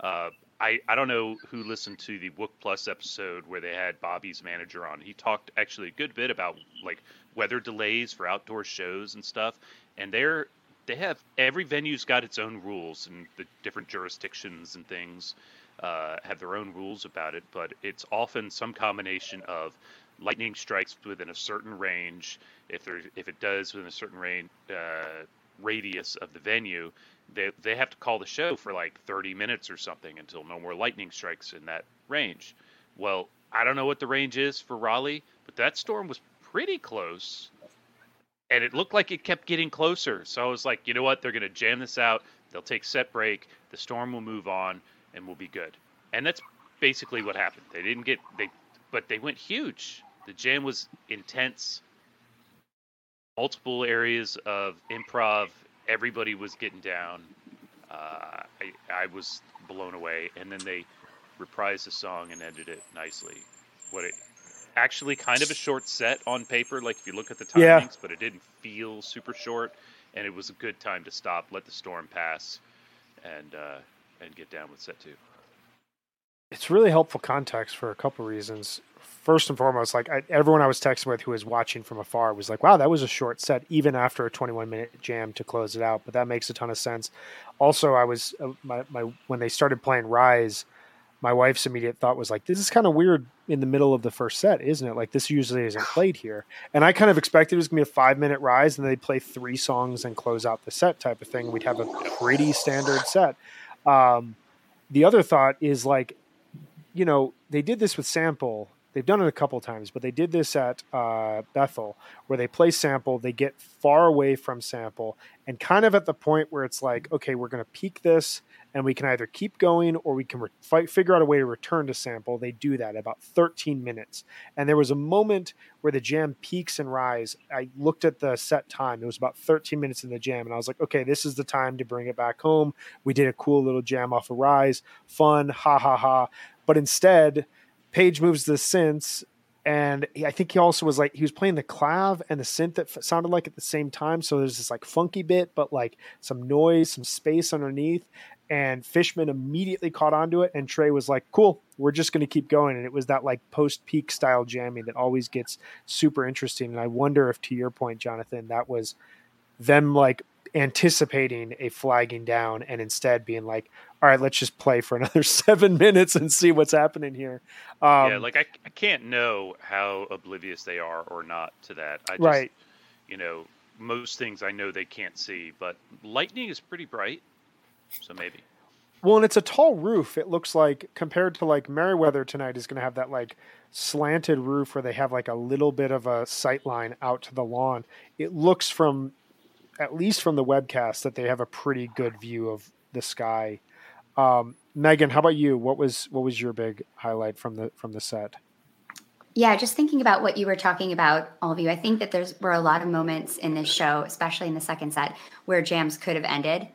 Uh, I, I don't know who listened to the Wook Plus episode where they had Bobby's manager on. He talked actually a good bit about like weather delays for outdoor shows and stuff. And they're they have every venue's got its own rules and the different jurisdictions and things uh, have their own rules about it, but it's often some combination of lightning strikes within a certain range. If there, if it does within a certain range uh, radius of the venue, they they have to call the show for like 30 minutes or something until no more lightning strikes in that range. Well, I don't know what the range is for Raleigh, but that storm was pretty close. And it looked like it kept getting closer. So I was like, you know what? They're going to jam this out. They'll take set break. The storm will move on and we'll be good. And that's basically what happened. They didn't get they but they went huge. The jam was intense. Multiple areas of improv. Everybody was getting down. Uh, I, I was blown away. And then they reprised the song and ended it nicely. What it actually kind of a short set on paper, like if you look at the timings, Yeah. but it didn't feel super short. And it was a good time to stop, let the storm pass, and uh, and get down with set two. It's really helpful context for a couple reasons. First and foremost, like I, everyone I was texting with who was watching from afar was like, "Wow, that was a short set, even after a 21 minute jam to close it out." But that makes a ton of sense. Also, I was uh, my, my when they started playing Rise, my wife's immediate thought was like, "This is kind of weird in the middle of the first set, isn't it? Like this usually isn't played here." And I kind of expected it was gonna be a five minute Rise, and they'd play three songs and close out the set type of thing. We'd have a pretty standard set. Um, the other thought is like you know, they did this with sample. They've done it a couple times, but they did this at uh, Bethel, where they play sample. They get far away from sample, and kind of at the point where it's like, okay, we're going to peak this, and we can either keep going or we can re- fi- figure out a way to return to sample. They do that about 13 minutes, and there was a moment where the jam peaks and rise. I looked at the set time; it was about 13 minutes in the jam, and I was like, okay, this is the time to bring it back home. We did a cool little jam off of rise, fun, ha ha ha. But instead, Page moves the synths, and he, I think he also was like he was playing the clav and the synth that f- sounded like at the same time. So there's this like funky bit, but like some noise, some space underneath. And Fishman immediately caught onto it, and Trey was like, "Cool, we're just going to keep going." And it was that like post peak style jamming that always gets super interesting. And I wonder if, to your point, Jonathan, that was them like anticipating a flagging down and instead being like, all right, let's just play for another seven minutes and see what's happening here. Um, yeah, like I, I can't know how oblivious they are or not to that. I just, Right. you know, most things I know they can't see, but lightning is pretty bright, so maybe. well, and it's a tall roof. It looks like compared to like Merriweather tonight is going to have that like slanted roof where they have like a little bit of a sight line out to the lawn. It looks from at least from the webcast, that they have a pretty good view of the sky. Um, Megan, how about you? What was what was your big highlight from the from the set? Yeah, just thinking about what you were talking about, all of you, I think that there's were a lot of moments in this show, especially in the second set, where jams could have ended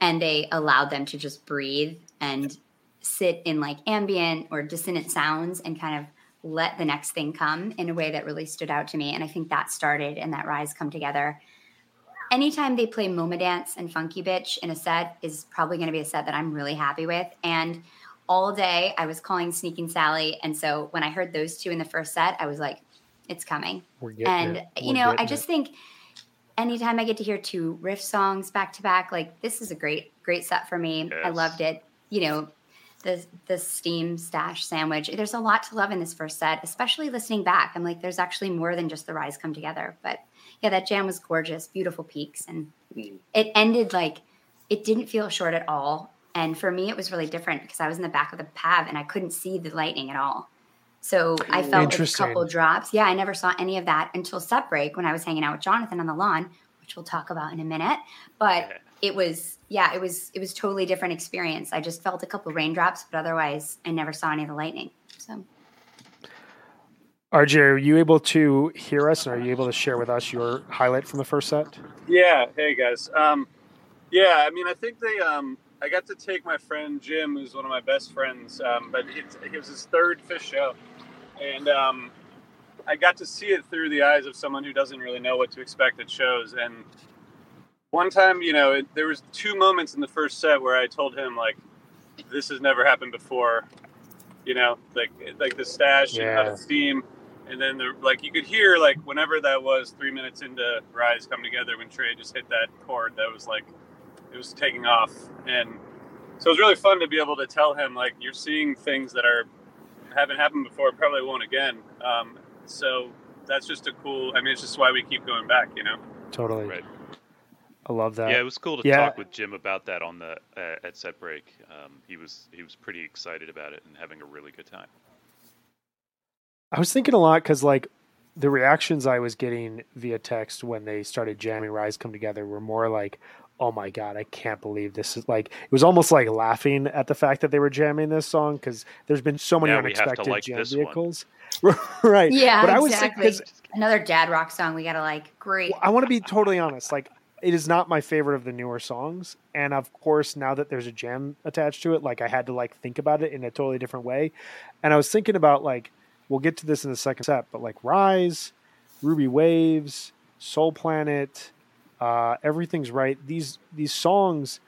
and they allowed them to just breathe and sit in like ambient or dissonant sounds and kind of let the next thing come in a way that really stood out to me. And I think that started and that rise come together. Anytime they play Moma Dance and Funky Bitch in a set is probably going to be a set that I'm really happy with. And all day I was calling Sneaking Sally. And so when I heard those two in the first set, I was like, it's coming. and, it. you We're know, I just it. think anytime I get to hear two riff songs back to back, like this is a great, great set for me. I loved it. You know, the the steam stash sandwich. There's a lot to love in this first set, especially listening back. I'm like, there's actually more than just the rise come together. But yeah, that jam was gorgeous, beautiful peaks, and mm. it ended like it didn't feel short at all. And for me, it was really different because I was in the back of the pav and I couldn't see the lightning at all. So I felt like a couple drops. Yeah, I never saw any of that until set break when I was hanging out with Jonathan on the lawn, which we'll talk about in a minute. But it was, yeah, it was, it was totally different experience. I just felt a couple raindrops, but otherwise, I never saw any of the lightning. So RJ, are you able to hear us and are you able to share with us your highlight from the first set? Yeah. Hey guys. Um, yeah. I mean, I think they. Um, I got to take my friend Jim, who's one of my best friends, um, but it, it was his third Phish show, and um, I got to see it through the eyes of someone who doesn't really know what to expect at shows. And one time, you know, it, there was two moments in the first set where I told him like, "This has never happened before," you know, like like the stash and Yeah. out of steam. And then the like you could hear like whenever that was three minutes into Rise come together when Trey just hit that chord that was like it was taking off and so it was really fun to be able to tell him like you're seeing things that are haven't happened before probably won't again um, so that's just a cool i mean it's just why we keep going back you know Totally. Right. I love that. Yeah, it was cool to Yeah. talk with Jim about that on the uh, at set break. Um, he was he was pretty excited about it and having a really good time. I was thinking a lot because like the reactions I was getting via text when they started jamming Rise Come Together were more like, "Oh my god, I can't believe this is like." It was almost like laughing at the fact that they were jamming this song because there's been so many Now we have to unexpected like jam vehicles, right? yeah, but I was exactly. because Another dad rock song we gotta like. Great. I want to be totally honest. Like, it is not my favorite of the newer songs, and of course, now that there's a jam attached to it, like I had to like think about it in a totally different way. And I was thinking about like we'll get to this in the second set, but like Rise, Ruby Waves, Soul Planet, uh, everything's right. These these songs,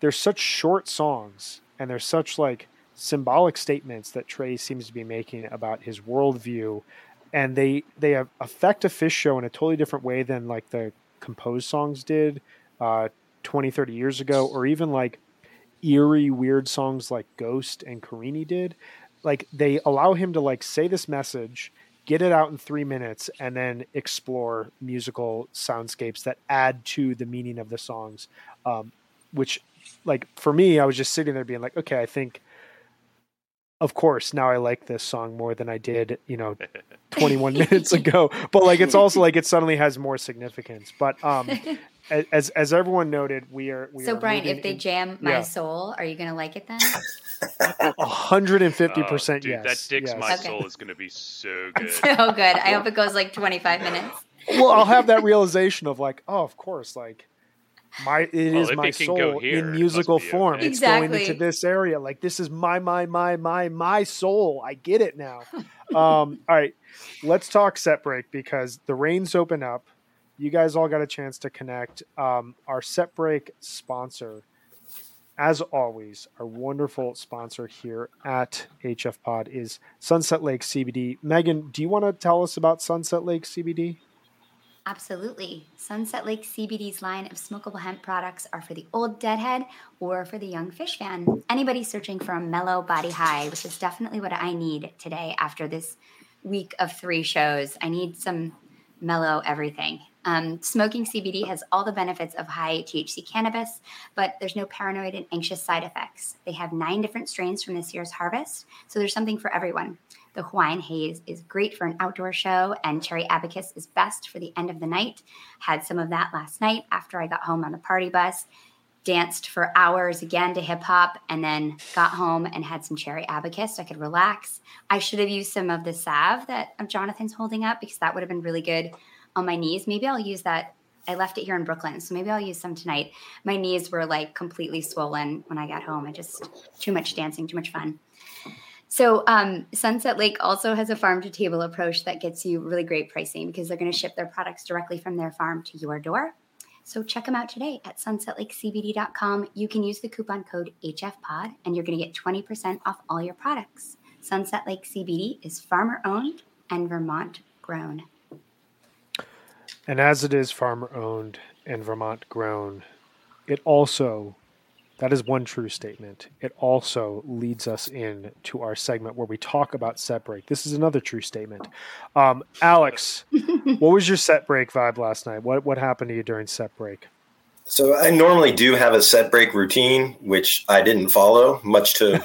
they're such short songs, and they're such like symbolic statements that Trey seems to be making about his worldview and they they affect a Phish show in a totally different way than like the composed songs did uh 20 30 years ago or even like eerie weird songs like ghost and carini did like they allow him to like say this message get it out in three minutes and then explore musical soundscapes that add to the meaning of the songs um, which like for me i was just sitting there being like okay i think of course now i like this song more than i did you know 21 minutes ago but like it's also like it suddenly has more significance but um as as everyone noted we are we so are Brian, if they in- jam my yeah. soul, are you gonna like it then? 150 Oh, percent dude, yes that dicks yes. my Okay. soul is going to be so good. so good. I hope it goes like 25 minutes. well i'll have that realization of like oh of course like my it is Well, if my it soul here, in musical be form okay. it's going into this area like this is my my my my my soul i get it now um all right let's talk set break because the rains open up you guys all got a chance to connect um our set break sponsor as always, our wonderful sponsor here at HF Pod is Sunset Lake CBD. Megan, do you want to tell us about Sunset Lake CBD? Absolutely. Sunset Lake CBD's line of smokable hemp products are for the old deadhead or for the young Phish fan. Anybody searching for a mellow body high, which is definitely what I need today after this week of three shows. I need some mellow everything. Um, smoking CBD has all the benefits of high THC cannabis, but there's no paranoid and anxious side effects. They have nine different strains from this year's harvest, so there's something for everyone. The Hawaiian Haze is great for an outdoor show, and Cherry Abacus is best for the end of the night. Had some of that last night after I got home on the party bus. Danced for hours again to hip hop, and then got home and had some cherry abacus. So I could relax. I should have used some of the salve that Jonathan's holding up because that would have been really good on my knees. Maybe I'll use that I left it here in Brooklyn, so maybe I'll use some tonight. My knees were like completely swollen when I got home. I just too much dancing, too much fun. So um, Sunset Lake also has a farm to table approach that gets you really great pricing because they're going to ship their products directly from their farm to your door. So check them out today at sunsetlakecbd.com. You can use the coupon code HFPOD and you're going to get 20% off all your products. Sunset Lake CBD is farmer owned and Vermont grown. And as it is farmer owned and Vermont grown, it also that is one true statement. It also leads us in to our segment where we talk about set break. This is another true statement. Um, Alex, what was your set break vibe last night? What what happened to you during set break? So I normally do have a set break routine, which I didn't follow, much to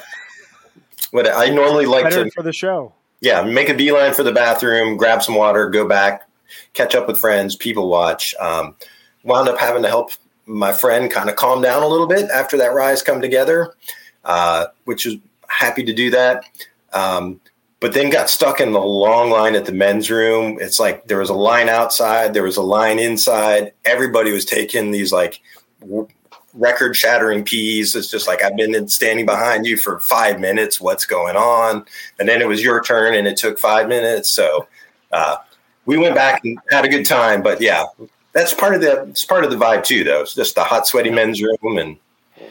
what I normally like Better to for the show. yeah, make a beeline for the bathroom, grab some water, go back, catch up with friends, people watch. Um, wound up having to help my friend kind of calm down a little bit after that rise come together, uh, which is happy to do that. Um, but then got stuck in the long line at the men's room. It's like there was a line outside, there was a line inside. Everybody was taking these like w- record shattering peas. It's just like I've been standing behind you for five minutes. What's going on? And then it was your turn, and it took five minutes. So uh, we went back and had a good time. But yeah, that's part of the it's part of the vibe too, though. It's just the hot, sweaty men's room, and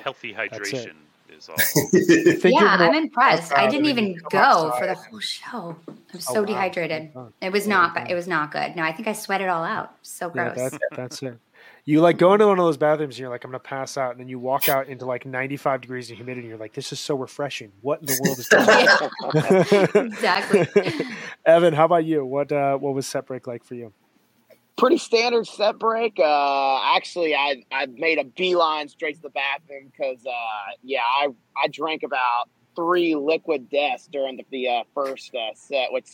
Healthy hydration is all. Think yeah, I'm impressed. I didn't even go outside for the whole show. I'm Oh, so wow. dehydrated. Oh, It was not. yeah. It was not good. No, I think I sweat it all out. So Yeah, gross. that's that's it. You like go into one of those bathrooms and you're like, I'm gonna pass out, and then you walk out into like 95 degrees of humidity, and you're like, this is so refreshing. What in the world is going on? exactly. Evan, how about you? What uh, what was set break like for you? Pretty standard set break. Uh, actually, I I made a beeline straight to the bathroom because uh, yeah, I I drank about three liquid deaths during the, the uh, first uh, set, which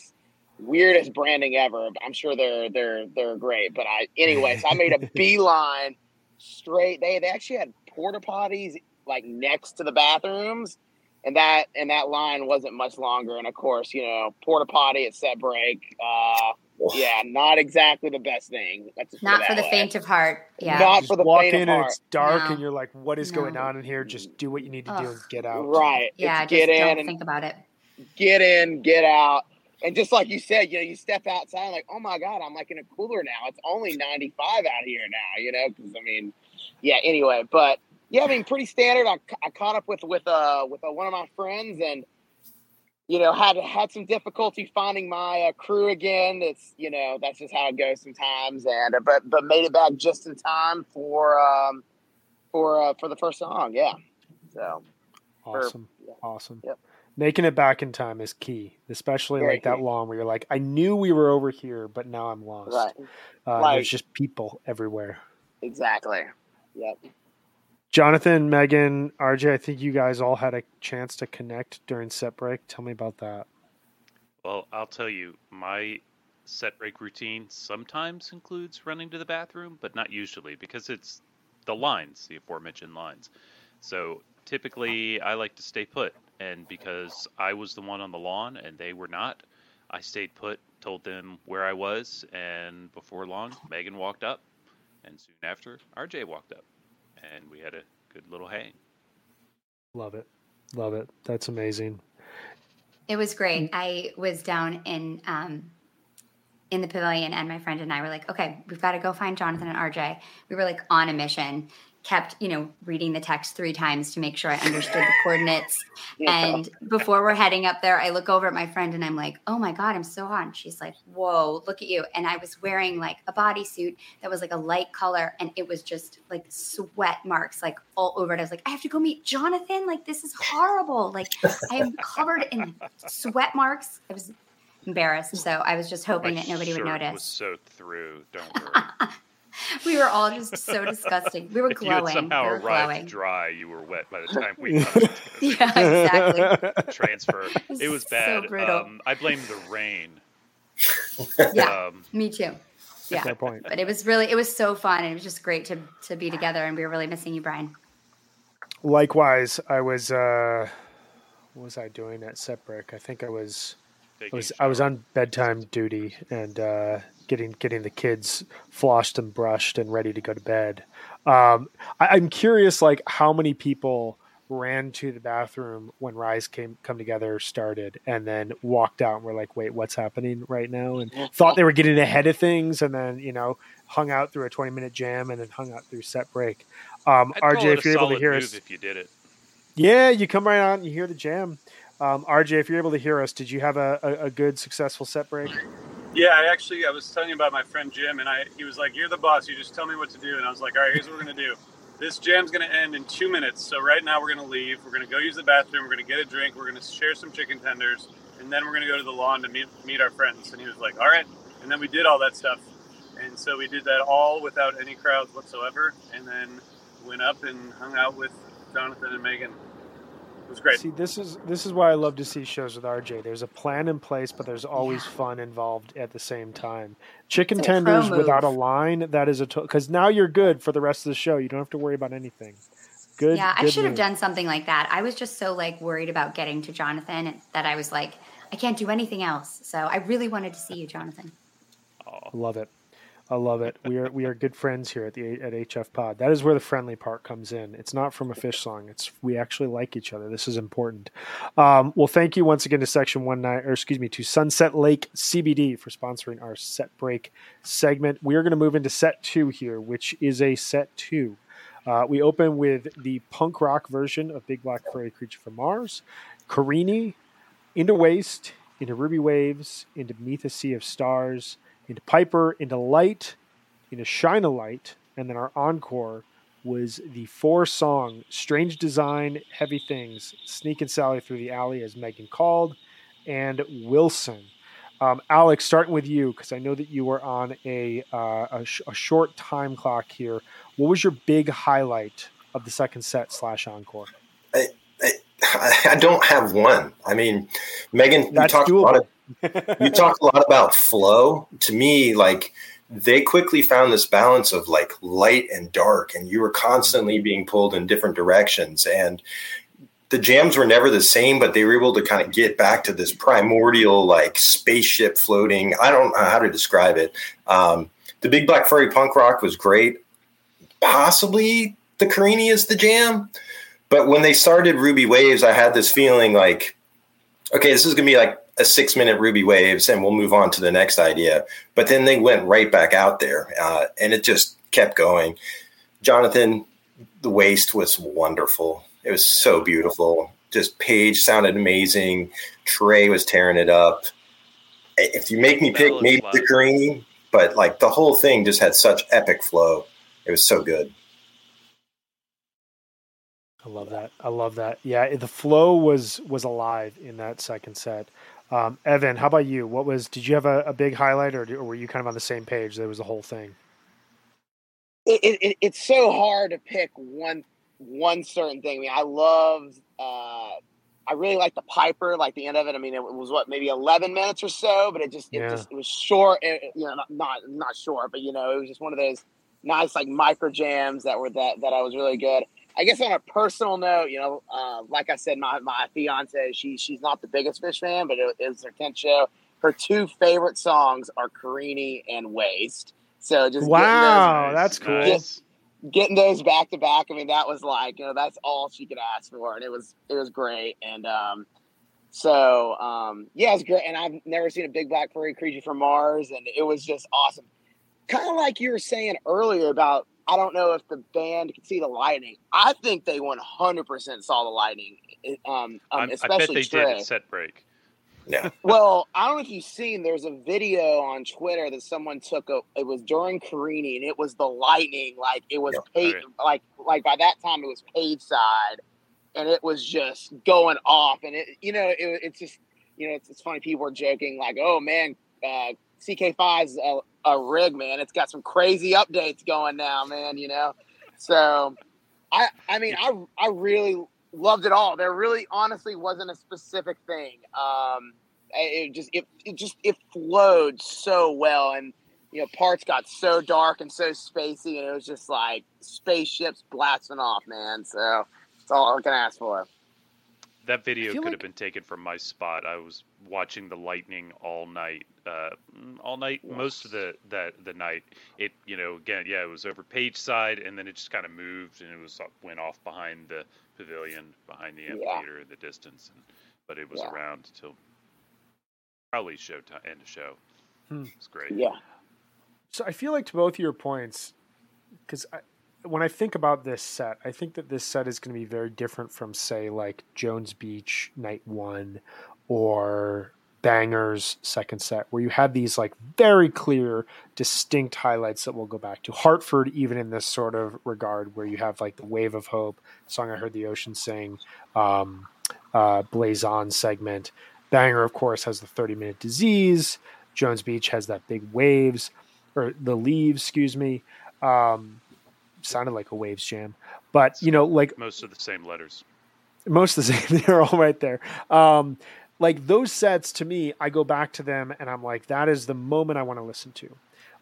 weirdest branding ever. I'm sure they're they're they're great, but I anyways, I made a beeline straight. They they actually had porta potties like next to the bathrooms, and that and that line wasn't much longer. And of course, you know, porta potty at set break. Uh, yeah, not exactly the best thing. Let's just put not it for the way. faint of heart. Yeah. Not Just for the walk faint of in and heart. it's dark, No. and you're like, what is going on in here? Just do what you need to do and get out. Right. yeah. It's Just get in don't and think about it. get in, get out. And just like you said, you know, you step outside, like, oh my God, I'm like in a cooler now. It's only 95 out here now, you know, because I mean, yeah, anyway, but yeah, I mean, pretty standard. I, I caught up with, with, uh, with uh, one of my friends and, you know, had had some difficulty finding my uh, crew again. It's, you know, that's just how it goes sometimes. And, uh, but, but made it back just in time for, um, for, uh, for the first song. Yeah. So, for- Awesome, yeah. awesome. Yep. Making it back in time is key, especially Very like that key. long where you're like, I knew we were over here, but now I'm lost. right. Uh, Like- there's just people everywhere. Exactly. Yep. Jonathan, Megan, RJ, I think you guys all had a chance to connect during set break. Tell me about that. Well, I'll tell you, my set break routine sometimes includes running to the bathroom, but not usually because it's the lines, the aforementioned lines. So typically, I like to stay put, and because I was the one on the lawn and they were not, I stayed put, told them where I was, and before long, Megan walked up, and soon after, RJ walked up, and we had a good little hang. Love it. Love it. That's amazing. It was great. I was down in um, in the pavilion, and my friend and I were like, "Okay, we've got to go find Jonathan and RJ." We were like on a mission. Kept you know reading the text three times to make sure I understood the coordinates. And before we're heading up there, I look over at my friend and I'm like, "Oh my god, I'm so hot." And she's like, "Whoa, look at you!" And I was wearing like a bodysuit that was like a light color, and it was just like sweat marks like all over it. I was like, "I have to go meet Jonathan. Like this is horrible. Like I am covered in sweat marks." I was embarrassed, so I was just hoping My that nobody would notice. Was soaked through. Don't worry. we were all just so disgusting. We were If you had somehow we were arrived glowing. dry, you were wet by the time we got Yeah, exactly. transfer. was It was so bad. brutal. um, I blame the rain. Yeah, Um, me too. Yeah, Fair point. but it was really it was so fun it was just great to to be together and we were really missing you, Brian. Likewise, I was. Uh, what was I doing at set break? I think I was. I was I was on bedtime duty and uh, getting getting the kids floshed and brushed and ready to go to bed. Um, I, I'm curious, like how many people ran to the bathroom when Rise came come together started, and then walked out and were like, "Wait, what's happening right now?" and thought they were getting ahead of things, and then you know hung out through a 20 minute jam and then hung out through set break. Um, RJ, if you're able to hear us, if you did it. yeah, you come right on and you hear the jam. Um, RJ, if you're able to hear us, did you have a, a, a good, successful set break? Yeah, I actually I was telling you about my friend Jim, and I he was like, "You're the boss. You just tell me what to do." And I was like, "All right, here's what we're gonna do. This jam's gonna end in two minutes. So right now we're gonna leave. We're gonna go use the bathroom. We're gonna get a drink. We're gonna share some chicken tenders, and then we're gonna go to the lawn to meet meet our friends." And he was like, "All right." And then we did all that stuff, and so we did that all without any crowds whatsoever, and then went up and hung out with Jonathan and Megan. It was great. See, this is this is why I love to see shows with RJ. There's a plan in place, but there's always fun involved at the same time. Chicken It's a tenders without a line, that is a because now you're good for the rest of the show. You don't have to worry about anything. Good. yeah, I good should have done something like that. I was just so like worried about getting to Jonathan that I was like, I can't do anything else. So I really wanted to see you, Jonathan. Oh, Love it. I love it. We are we are good friends here at the at HF Pod. That is where the friendly part comes in. It's not from a Phish song. It's we actually like each other. This is important. Um, well, thank you once again to Section One Nine, or excuse me, to Sunset Lake CBD for sponsoring our set break segment. We are going to move into set two here, which is a set two. Uh, we open with the punk rock version of Big Black Furry Creature from Mars, Carini, into Waste, into Ruby Waves, into Beneath a Sea of Stars, into Piper, into Light, into Shine a Light, and then our encore was the four song Strange Design, Heavy Things, Sneakin' Sally Through the Alley as Megan called, and Wilson. Um, Alex, starting with you, because I know that you were on a, uh, a, sh- a short time clock here. What was your big highlight of the second set slash encore? I, I don't have one. I mean, Megan, you That's talked a lot of you talk a lot about flow. To me, like they quickly found this balance of like light and dark, and you were constantly being pulled in different directions. And the jams were never the same, but they were able to kind of get back to this primordial like spaceship floating. I don't know how to describe it. Um, the Big Black Furry punk rock was great. Possibly the Carini is the jam. But when they started Ruby Waves, I had this feeling like, okay, this is going to be like a six minute Ruby Waves, and we'll move on to the next idea. But then they went right back out there, uh, and it just kept going. Jonathan, the waste was wonderful. It was so beautiful. Just Page sounded amazing. Trey was tearing it up. If you make me pick, maybe the Carini, but like the whole thing just had such epic flow. It was so good. I love that. I love that. Yeah, the flow was was alive in that second set. Um, Evan, how about you? What was? Did you have a, a big highlight, or, or were you kind of on the same page? There was the whole thing. it, it, it- it's so hard to pick one one certain thing. I mean, I loved. Uh, I really liked the Piper, like the end of it. I mean, it was what maybe eleven minutes or so, but it just it Yeah. just it was short. It, you know, not, not not short, but you know, it was just one of those nice like micro jams that were that that I was really good. I guess on a personal note, you know, uh, like I said, my my fiance, she she's not the biggest Phish fan, but it, it was her tenth show. Her two favorite songs are Carini and Waste. So just getting those- Wow, that's cool. Nice. getting those back to back. I mean, that was like you know that's all she could ask for, and it was it was great. And um, so um, yeah, it's great. And I've never seen a big black furry creature from Mars, and it was just awesome. Kind of like you were saying earlier about I don't know if the band could see the lightning. I think they 100% saw the lightning. It- Um, um, I'm- I bet they Trey. did at set break. Yeah. Well, I don't know if you've seen. There's a video on Twitter that someone took. A, it was during Carini, and it was the lightning. Like it was Yeah. paid. Okay. Like like by that time it was Page side, and it was just going off. And it, you know, it, it's just you know, it's, it's funny. People were joking like, "Oh man, uh, CK5's uh, a rig, man. It's got some crazy updates going now, man. You know, so I I mean I I really loved it all. There really honestly wasn't a specific thing. Um, it just it, it just it flowed so well and you know parts got so dark and so spacey and it was just like spaceships blasting off man so that's all i can ask for That video could like- have been taken from my spot. I was watching the lightning all night, uh, mm, all night, most of the that the night. It, you know, again, yeah, it was over Page side, and then it just kind of moved, and it was up- went off behind the pavilion, behind the amphitheater in the distance, and, but it was Yeah. around till probably show time, end of show. Hmm. It's great. yeah So I feel like to both of your points, because when I think about this set, I think that this set is going to be very different from, say, like Jones Beach Night One or Bangor's second set, where you had these like very clear, distinct highlights that we'll go back to. Hartford, even in this sort of regard, where you have like the Wave of Hope song I heard the ocean sing, um, uh, Blaze On segment. Bangor, of course, has the 30 minute disease. Jones Beach has that big waves or the leaves, excuse me. Um, sounded like a waves jam, but you know, like Most of the same letters. most of the same, they're all right there. Um, like those sets to me, I go back to them and I'm like, that is the moment I want to listen to.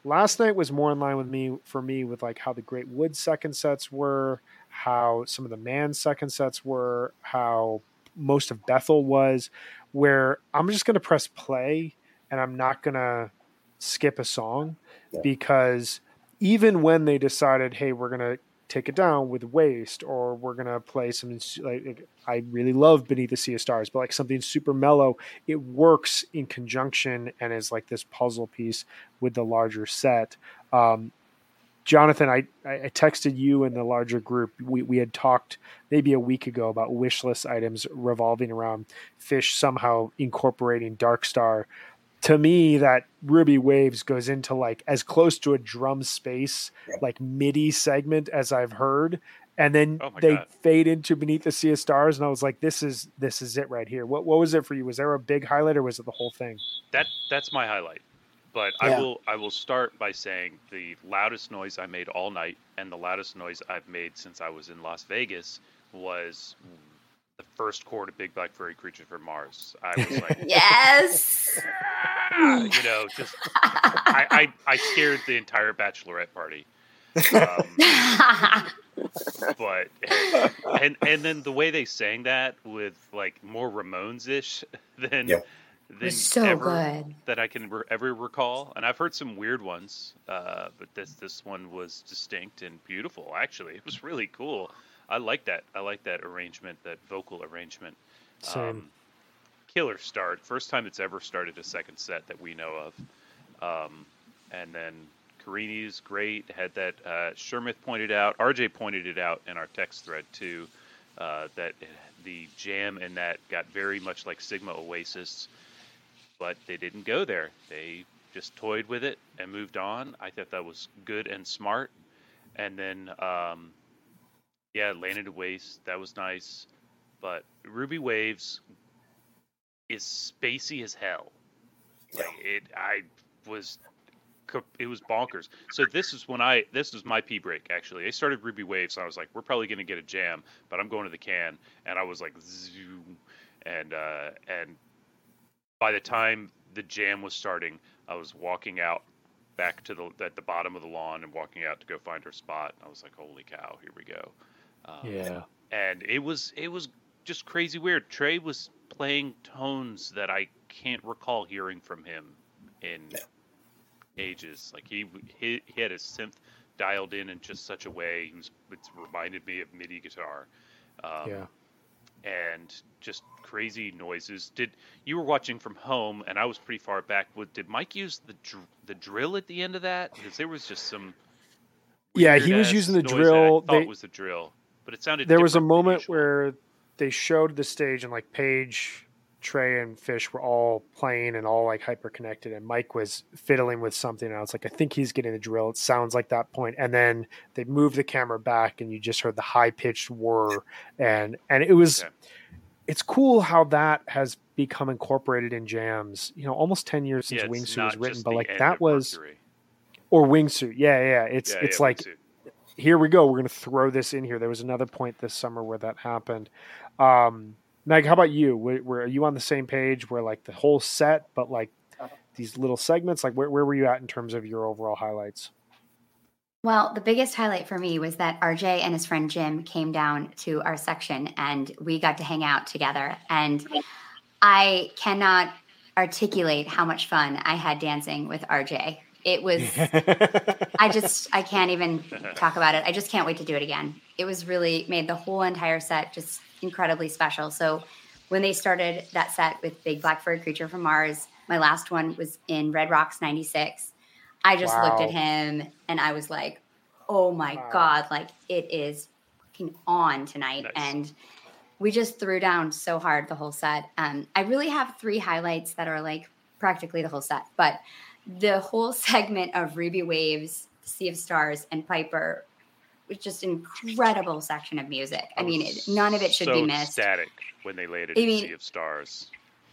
Last night was more in line with me for me with like how the Great Wood second sets were, how some of the man second sets were, how most of Bethel was, where I'm just gonna press play and I'm not gonna skip a song Yeah. because even when they decided, hey, we're gonna take it down with waste or we're gonna play some like i really love beneath the sea of stars but like something super mellow it works in conjunction and is like this puzzle piece with the larger set. Um, jonathan I, I I texted you in the larger group. We, we had talked maybe a week ago about wish list items revolving around Phish somehow incorporating dark star to me that ruby waves goes into like as close to a drum space like midi segment as i've heard and then Oh they God. fade into beneath the sea of stars and i was like this is this is it right here what, what was it for you was there a big highlight or was it the whole thing That that's my highlight. But Yeah. I will I will start by saying the loudest noise I made all night and the loudest noise I've made since I was in Las Vegas was the first chord of Big Black Furry Creature from Mars. I was like, yes. you know, just I, I I scared the entire bachelorette party. Um, but and and then the way they sang that with like more Ramones ish than Yeah. it than so ever good. that I can re- ever recall, and I've heard some weird ones, uh, but this this one was distinct and beautiful. Actually, it was really cool. I like that. I like that arrangement, that vocal arrangement. Same. killer start. First time it's ever started a second set that we know of. Um, and then Carini's great. Had that uh, Shermith pointed out. RJ pointed it out in our text thread too. Uh, that the jam in that got very much like Sigma Oasis, but they didn't go there. They just toyed with it and moved on. I thought that was good and smart. And then, um, yeah, Landed a Waste. That was nice. But Ruby Waves is spacey as hell. Like it, I was, it was bonkers. So this is when I, this was my pee break actually. I started Ruby Waves, and I was like, we're probably gonna get a jam, but I'm going to the can, and I was like, zoom, and uh, and by the time the jam was starting, I was walking out back to the at the bottom of the lawn and walking out to go find her spot. I was like, holy cow, here we go. Um, yeah and it was it was just crazy weird. Trey was playing tones that I can't recall hearing from him in ages. Like he he, he had his synth dialed in in just such a way. He was it reminded me of MIDI guitar. Um, yeah and just crazy noises. Did you were watching from home, and I was pretty far back. Did Mike use the dr- the drill at the end of that? Because there was just some. Yeah, he was using the that I drill. thought They- was the drill, but it sounded. there was a moment where they showed the stage and like Page, Trey, and Fish were all playing and all like hyper connected, and Mike was fiddling with something. And I was like, I think he's getting the drill. It sounds like that point. And then they moved the camera back, and you just heard the high pitched whir, and and it was. Okay. It's cool how that has become incorporated in jams. You know, almost ten years since Yeah, Wingsuit was written, but like that was Mercury. or wingsuit. Yeah, yeah. It's Yeah, it's yeah, like wingsuit. Here we go. We're going to throw this in here. There was another point this summer where that happened. Um, Meg, how about you? Were, were are you on the same page where like the whole set, but like these little segments? Like where where were you at in terms of your overall highlights? Well, the biggest highlight for me was that RJ and his friend Jim came down to our section and we got to hang out together. And I cannot articulate how much fun I had dancing with RJ. It was, I just, I can't even talk about it. I just can't wait to do it again. It was really made the whole entire set just incredibly special. So when they started that set with Big Black Furry Creature from Mars, my last one was in Red Rocks 96. I just looked at him and I was like, oh my Wow. God, like it is fucking on tonight. Nice. And we just threw down so hard the whole set. Um, I really have three highlights that are like practically the whole set, but the whole segment of Ruby Waves, Sea of Stars, and Piper was just an incredible section of music. I mean, it, none of it should so be missed. Static when they laid it I in mean- Sea of Stars.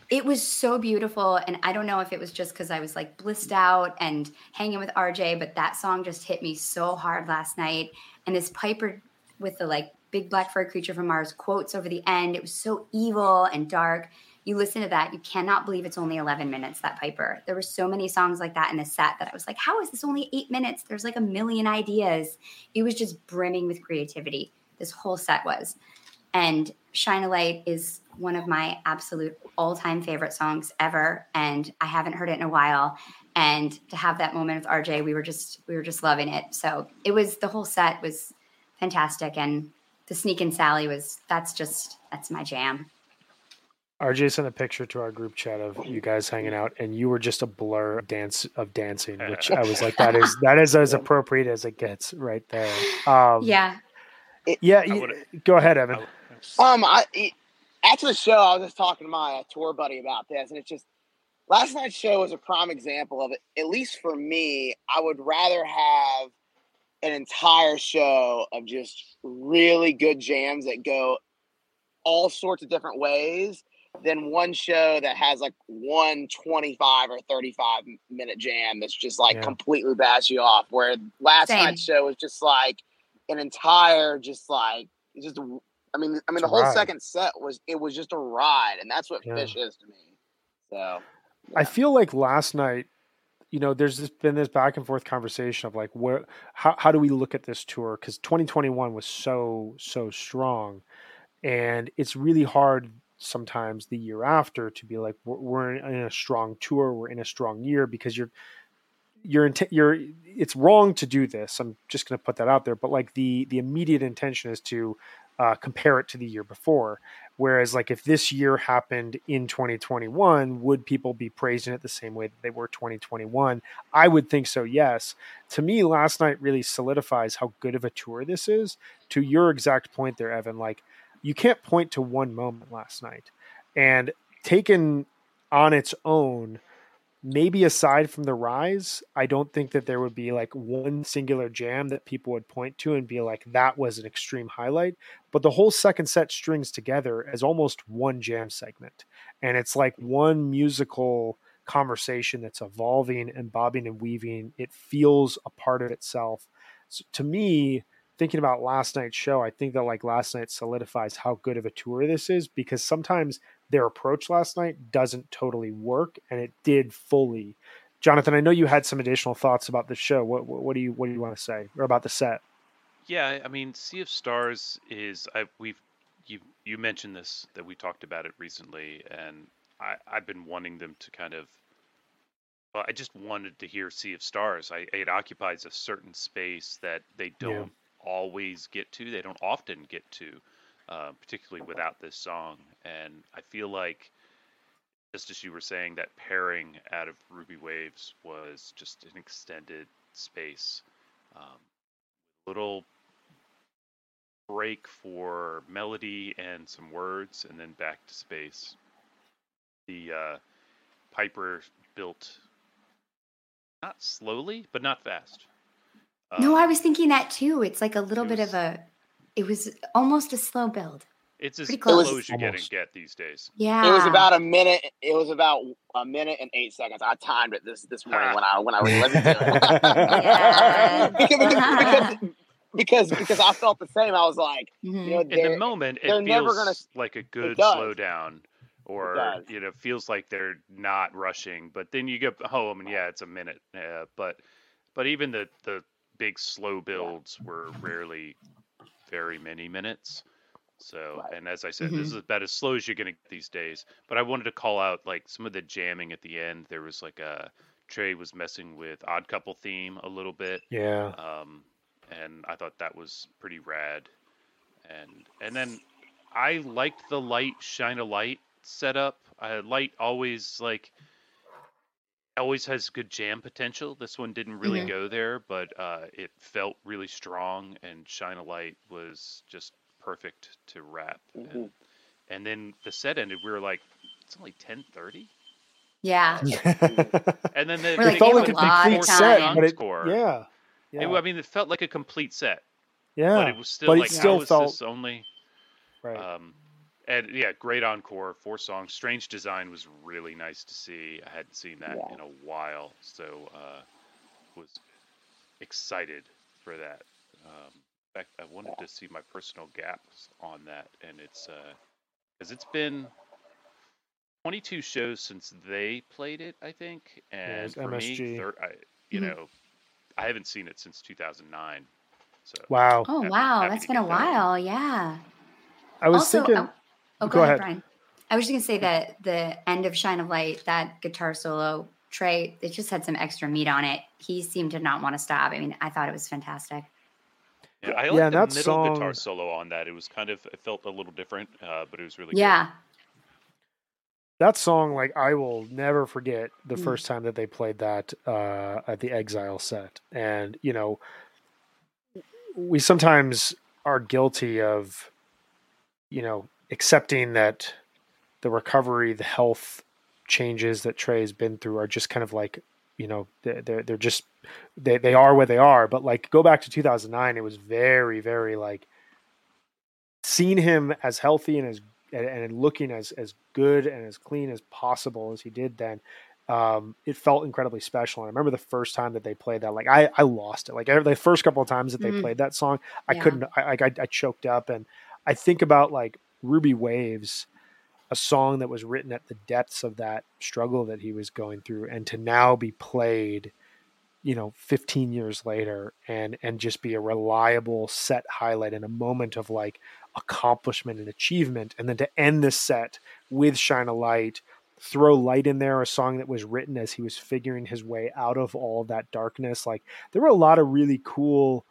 It was so beautiful, and I don't know if it was just because I was like blissed out and hanging with RJ, but that song just hit me so hard last night. And this Piper with the like big black fur creature from Mars quotes over the end, it was so evil and dark. You listen to that, you cannot believe it's only 11 minutes, that Piper. There were so many songs like that in the set that I was like, how is this only eight minutes? There's like a million ideas. It was just brimming with creativity. This whole set was. And Shine a Light is one of my absolute all time favorite songs ever. And I haven't heard it in a while. And to have that moment with RJ, we were just we were just loving it. So it was the whole set was fantastic. And the Sneakin' Sally was that's just that's my jam. RJ sent a picture to our group chat of you guys hanging out, and you were just a blur of dance of dancing, which I was like, that is that is as appropriate as it gets right there. Um, Yeah. yeah. You- go ahead, Evan. I- Um, I it- after the show, I was just talking to my uh, tour buddy about this, and it's just last night's show was a prime example of it. At least for me, I would rather have an entire show of just really good jams that go all sorts of different ways than one show that has like one 25 or 35 minute jam that's just like Yeah. completely bash you off. Where last Same. night's show was just like an entire, just like, just, I mean, I mean, It's the whole ride. second set was, it was just a ride. And that's what Yeah. Phish is to me. So, I feel like last night, you know, there's this, been this back and forth conversation of like, where, how, how do we look at this tour? Because 2021 was so, so strong. And it's really hard sometimes the year after to be like, we're, in a strong tour, we're in a strong year because you're, you're, inten- you're, it's wrong to do this. I'm just going to put that out there. But like the, the immediate intention is to uh, compare it to the year before. Whereas, like, if this year happened in 2021, would people be praising it the same way that they were 2021? I would think so, yes. To me, last night really solidifies how good of a tour this is. To your exact point there, Evan, like, you can't point to one moment last night. And taken on its own, maybe aside from the rise, I don't think that there would be like one singular jam that people would point to and be like, that was an extreme highlight. But the whole second set strings together as almost one jam segment. And it's like one musical conversation that's evolving and bobbing and weaving. It feels a part of itself. So to me, thinking about last night's show, I think that like last night solidifies how good of a tour this is because sometimes their approach last night doesn't totally work, and it did fully. Jonathan, I know you had some additional thoughts about the show. What what, what do you what do you want to say or about the set? Yeah, I mean, Sea of Stars is I we've you you mentioned this that we talked about it recently, and I I've been wanting them to kind of. Well, I just wanted to hear Sea of Stars. I it occupies a certain space that they don't. Yeah. Always get to. They don't often get to, uh, particularly without this song. And I feel like, just as you were saying, that pairing out of Ruby Waves was just an extended space. Um, little break for melody and some words, and then back to space. The uh, Piper built not slowly, but not fast. No, Um, I was thinking that too. It's like a little it bit was- of a it was almost a slow build. It's as Pretty close close. as you're Almost. getting get these days. Yeah. It was about a minute. It was about a minute and eight seconds. I timed it this this morning when I when I re-listened to it. because, because, because because I felt the same. I was like, you know, In the moment, it they're feels never gonna- like a good slowdown, or you know, feels like they're not rushing. But then you get home, and yeah, it's a minute. Uh, but but even the the big slow builds were rarely very many minutes. So, Right. and as I said, Mhm. this is about as slow as you're gonna get these days. But I wanted to call out like some of the jamming at the end. There was like a Trey was messing with Odd Couple theme a little bit Yeah. um, and I thought that was pretty rad. And and then I liked the light shine a light setup. Uh, light always like always has good jam potential. This one didn't really Mhm. go there, but uh, it felt really strong. And shine a light was just perfect to rap. Mhm. And, and then the set ended. We were like, it's only ten thirty. Yeah. And then the, We're they like, felt like a a complete set, but it, Score. yeah, It- yeah, I mean, it felt like a complete set. yeah. but it was still but it still how is felt- this only right. um and yeah great encore four songs strange design was really nice to see i hadn't seen that Yeah. in a while so uh was excited for that um in fact i wanted to see my personal gaps on that and it's uh because it's been 22 shows since they played it i think and it's for me thir- I, you Mhm. know i haven't seen it since 2009 so wow. Oh Happy- wow, happy that's to been a get that. while. Yeah. I was also, thinking. oh, oh, go, Go ahead, ahead. Brian. I was just gonna say that the end of Shine of Light, that guitar solo, Trey, it just had some extra meat on it. He seemed to not want to stop. I mean, I thought it was fantastic. Yeah, I like and the that middle song- guitar solo on that. It was kind of it felt a little different, uh, but it was really good. Yeah. that song like i will never forget the Mm. first time that they played that uh at the exile set and you know we sometimes are guilty of you know accepting that the recovery the health changes that trey's been through are just kind of like you know they're they're, just they, they are where they are but like go back to 2009 it was very very like seeing him as healthy and as and, looking as as good and as clean as possible as he did then um, it felt incredibly special. And I remember the first time that they played that, like I, I lost it. Like the first couple of times that they Mhm. played that song, I Yeah. couldn't. I, I I choked up, and I think about like Ruby Waves, a song that was written at the depths of that struggle that he was going through, and to now be played, you know, 15 years later, and and just be a reliable set highlight in a moment of like accomplishment and achievement, and then to end the set with Shine a Light throw light in there a song that was written as he was figuring his way out of all that darkness. Like there were a lot of really cool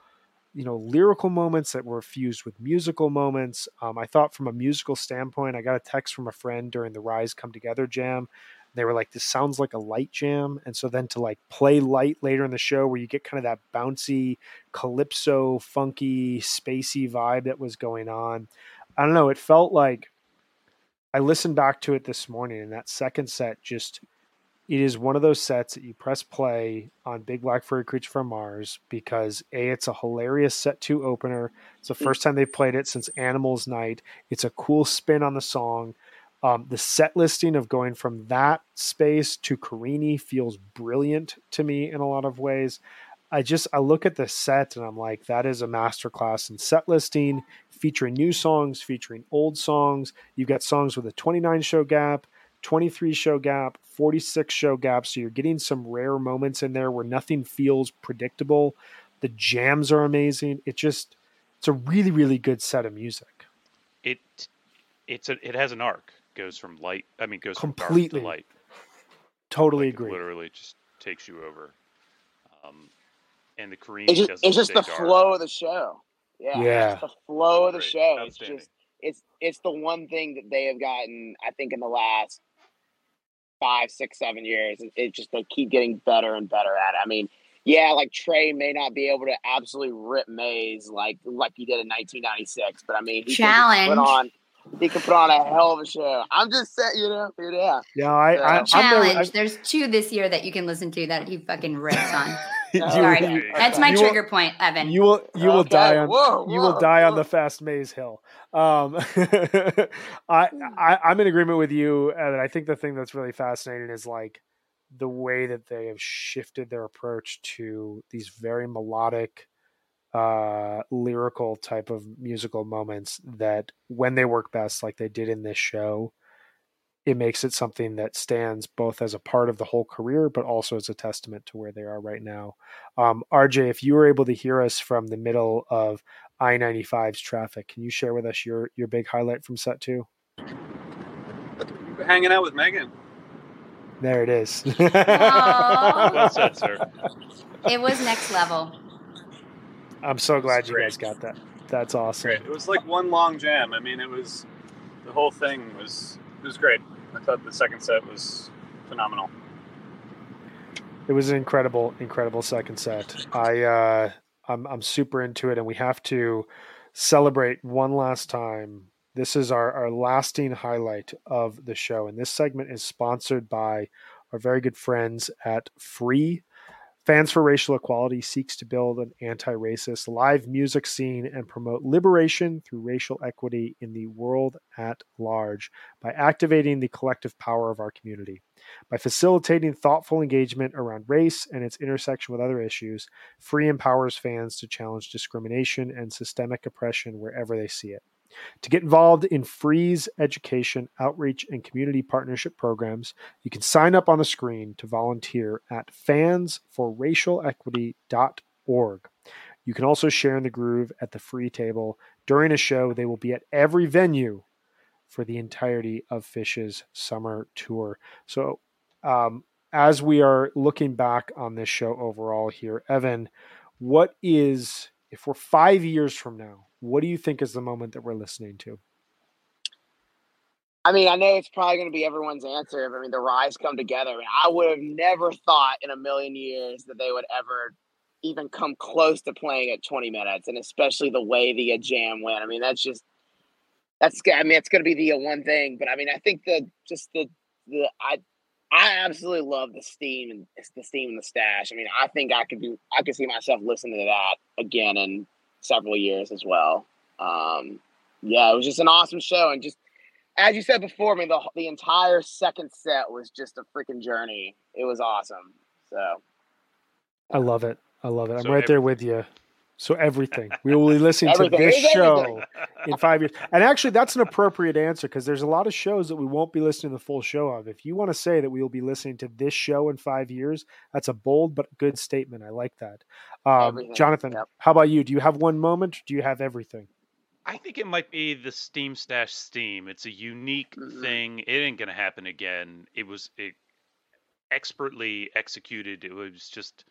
you know lyrical moments that were fused with musical moments. Um, i thought from a musical standpoint i got a text from a friend during the rise come together jam. They were like this sounds like a light jam. And so then to like play light later in the show where you get kind of that bouncy calypso funky spacey vibe that was going on i don't know it felt like I listened back to it this morning, and that second set just it is one of those sets that you press play on Big Black Furry Creature from Mars because a it's a hilarious set two opener. It's the first time they've played it since Animals Night. It's a cool spin on the song. Um, the set listing of going from that space to Carini feels brilliant to me in a lot of ways. I just I look at the set and I'm like, that is a masterclass in set listing, featuring new songs, featuring old songs. You've got songs with a 29 show gap, 23 show gap, 46 show gap. So you're getting some rare moments in there where nothing feels predictable. The jams are amazing. It just it's a really, really good set of music. It it's a it has an arc. Goes from light. I mean, goes from Completely. dark to light. Totally Like, it agree. Literally, just takes you over. Um, and the Kareem It's just it's just the big arc. flow of the show. Yeah, Yeah. it's the flow of the Great. show. It's just it's it's the one thing that they have gotten. I think in the last five, six, seven years, it, it just they keep getting better and better at it. I mean, yeah, like Trey may not be able to absolutely rip Maze like like he did in 1996, but I mean, he can Challenge. put on. He can put on a hell of a show. I'm just saying, you know, yeah. Yeah, I, I I'm there- Challenge. I- There's two this year that you can listen to that he fucking rips on. Sorry, you- that's my you will- trigger point, Evan. You will you will Okay, die on whoa, you will whoa, die on the fast maze hill. Um, I, I I'm in agreement with you, and I think the thing that's really fascinating is like the way that they have shifted their approach to these very melodic, uh, lyrical type of musical moments that when they work best, like they did in this show, it makes it something that stands both as a part of the whole career, but also as a testament to where they are right now. Um, RJ, if you were able to hear us from the middle of I 95's traffic, can you share with us your, your big highlight from set two? Hanging out with Megan. There it is. Aw. Well said, sir. it was next level. I'm so glad you guys got that. That's awesome. Great. It was like one long jam. I mean, it was the whole thing was it was great. I thought the second set was phenomenal. It was an incredible, incredible second set. I uh, I'm I'm super into it, and we have to celebrate one last time. This is our our lasting highlight of the show, and this segment is sponsored by our very good friends at PHRE. Fans for Racial Equality seeks to build an anti racist live music scene and promote liberation through racial equity in the world at large by activating the collective power of our community. By facilitating thoughtful engagement around race and its intersection with other issues, PHRE empowers fans to challenge discrimination and systemic oppression wherever they see it. To get involved in PHRE's education, outreach, and community partnership programs, you can sign up on the screen to volunteer at fansforracialequity.org. You can also share in the groove at the PHRE table. During a show, they will be at every venue for the entirety of Phish's summer tour. So, um, as we are looking back on this show overall here, Evan, what is, if we're five years from now, what do you think is the moment that we're listening to? I mean, I know it's probably going to be everyone's answer. I mean, the rise come together. I, mean, I would have never thought in a million years that they would ever even come close to playing at 20 minutes, and especially the way the jam went. I mean, that's just that's. I mean, it's going to be the uh, one thing, but I mean, I think the just the the I I absolutely love the steam and it's the steam and the stash. I mean, I think I could do. I could see myself listening to that again in several years as well. Um, yeah, it was just an awesome show, and just as you said before, I mean, the the entire second set was just a freaking journey. It was awesome. So I love it. I love it. I'm So right there with you. So everything. We will be listening to this It is show everything. in five years. And actually, that's an appropriate answer because there's a lot of shows that we won't be listening to the full show of. If you want to say that we will be listening to this show in five years, that's a bold but good statement. I like that. Um, Jonathan, Yep. how about you? Do you have one moment? Or do you have everything? I think it might be the Steam Stash Steam. It's a unique Mhm. thing. It ain't gonna happen again. It was it expertly executed. It was just,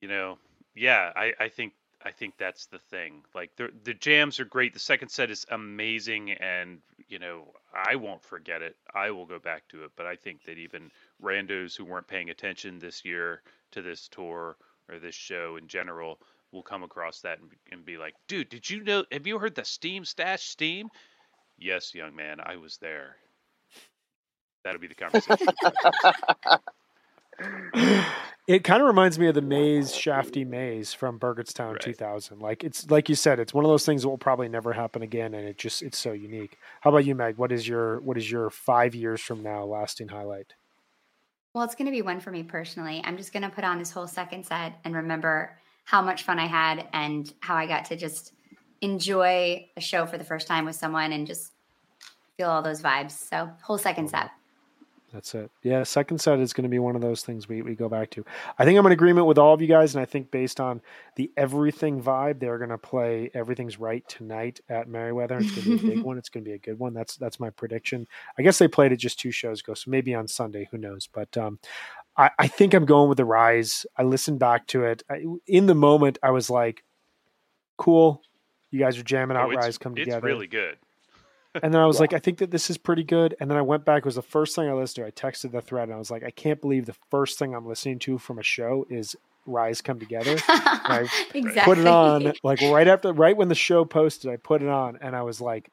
you know, yeah. I I think I think that's the thing. Like the the jams are great. The second set is amazing, and you know I won't forget it. I will go back to it. But I think that even randos who weren't paying attention this year to this tour or this show in general will come across that and, and be like, dude, did you know? Have you heard the Steam Stash Steam? Yes, young man, I was there. That'll be the conversation. It kind of reminds me of the maze, Shafty Maze from Burgettstown Right. 2000. Like it's like you said, it's one of those things that will probably never happen again, and it just it's so unique. How about you, Meg? What is your what is your five years from now lasting highlight? Well, it's going to be one for me personally. I'm just going to put on this whole second set and remember how much fun I had and how I got to just enjoy a show for the first time with someone and just feel all those vibes. So, whole second set. That's it. Yeah, second set is going to be one of those things we, we go back to. I think I'm in agreement with all of you guys, and I think based on the everything vibe, they're going to play everything's right tonight at Merriweather. It's going to be a big one. It's going to be a good one. That's that's my prediction. I guess they played it just two shows ago, so maybe on Sunday, who knows? But um, I, I think I'm going with the Rise. I listened back to it. I, in the moment, I was like, "Cool, you guys are jamming out Oh, Rise come it's together." really good. And then I was Yeah. like, I think that this is pretty good. And then I went back. It was the first thing I listened to. I texted the thread and I was like, I can't believe the first thing I'm listening to from a show is Rise Come Together. exactly. Put it on like right after, right when the show posted, I put it on and I was like,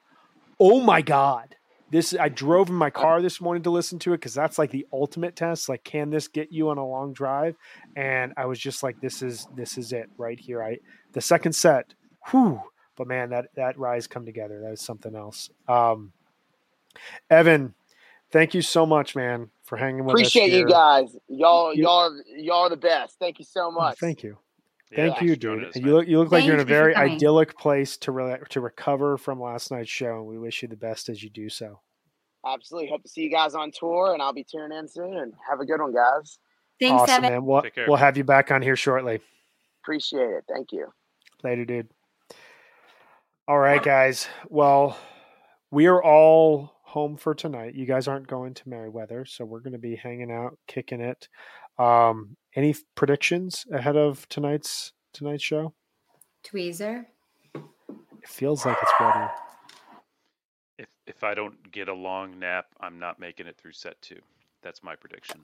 oh my God, this I drove in my car this morning to listen to it because that's like the ultimate test. Like, can this get you on a long drive? And I was just like, this is this is it right here. I the second set, whew. But man, that that rise come together. That was something else. Um, Evan, thank you so much, man, for hanging with Appreciate us. Appreciate you guys. Y'all, You- y'all, y'all are the best. Thank you so Oh, much. thank you. Thank thanks you, dude. us, you look you look like you're in a Thank you for very idyllic place to re- to recover from last night's show, and we wish you the best as you do so. Absolutely. Hope to see you guys on tour, and I'll be tuning in soon. And have a good one, guys. Thanks, awesome, Evan. man. We'll, we'll have you back on here shortly. Appreciate it. Thank you. Later, dude. All right, guys. Well, we are all home for tonight. You guys aren't going to Merriweather, so we're going to be hanging out, kicking it. Um, any predictions ahead of tonight's tonight's show? Tweezer. It feels like it's ready. If if I don't get a long nap, I'm not making it through set two. That's my prediction.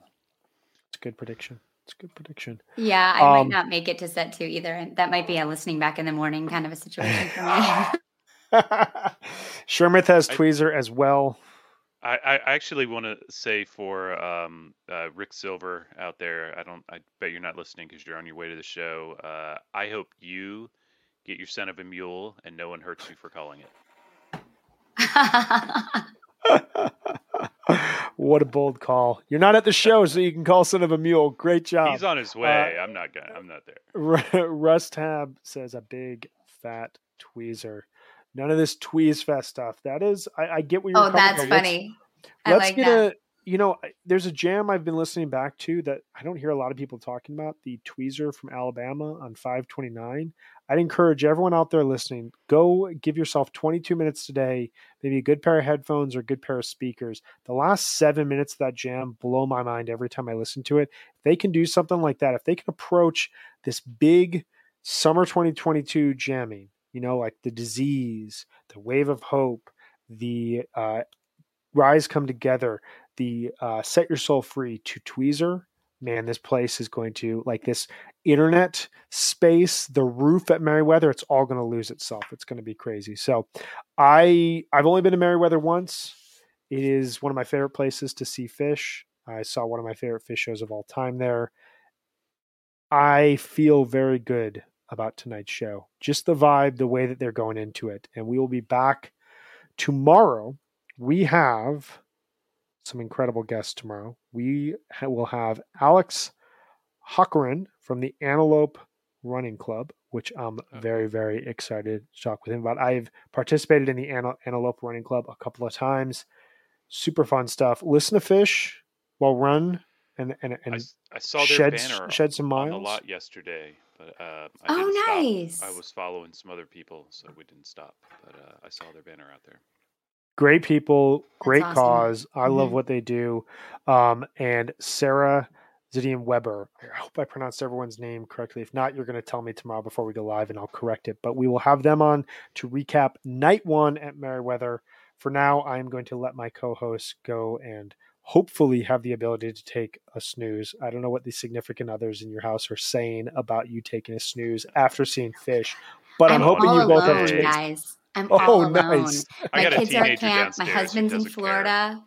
It's a good prediction. It's a good prediction. Yeah, I Um, might not make it to set two either. And that might be a listening back in the morning kind of a situation for me. Shermith has I- Tweezer as well. I, I actually want to say for um, uh, Rick Silver out there, I don't. I bet you're not listening because you're on your way to the show. Uh, I hope you get your son of a mule and no one hurts you for calling it. what a bold call. You're not at the show, so you can call son of a mule. Great job. He's on his way. Uh, I'm not gonna. I'm not there. Rust Tab says a big fat tweezer. None of this tweeze fest stuff. That is, I, I get what you're oh, coming that's from. Let's- funny. I Let's like get that. a. You know, there's a jam I've been listening back to that I don't hear a lot of people talking about. The tweezer from Alabama on 529. I'd encourage everyone out there listening, go give yourself 22 minutes today, maybe a good pair of headphones or a good pair of speakers. The last seven minutes of that jam blow my mind every time I listen to it. If they can do something like that, if they can approach this big summer 2022 jamming, you know, like the disease, the wave of hope, the uh, rise come together, the uh, set your soul free to tweezer. Man, this place is going to like this internet space, the roof at Merriweather. It's all going to lose itself. It's going to be crazy. So, I I've only been to Merriweather once. It is one of my favorite places to see Phish. I saw one of my favorite Phish shows of all time there. I feel very good about tonight's show. Just the vibe, the way that they're going into it. And we will be back tomorrow. We have some incredible guests tomorrow. We will have Alex Huckeren from the Antelope Running Club, which I'm very, very excited to talk with him about. I've participated in the Antelope Running Club a couple of times. Super fun stuff. Listen to Phish while run and and, I, and saw their shed banner shed some on a lot yesterday, but uh, I Oh, didn't stop. nice. I was following some other people, so we didn't stop. But uh, I saw their banner out there. great people, great awesome. cause. I love Mhm. what they do. Um, and Sarah Zidian Weber. I hope I pronounced everyone's name correctly. If not, you're going to tell me tomorrow before we go live and I'll correct it. But we will have them on to recap night one at Merriweather. For now, I'm going to let my co hosts go and hopefully have the ability to take a snooze. I don't know what the significant others in your house are saying about you taking a snooze after seeing Phish, but I'm, I'm hoping you both alone, have chased. guys. I'm Oh, all alone. nice. I My got a kids are at camp. My husband's in doesn't care. Florida.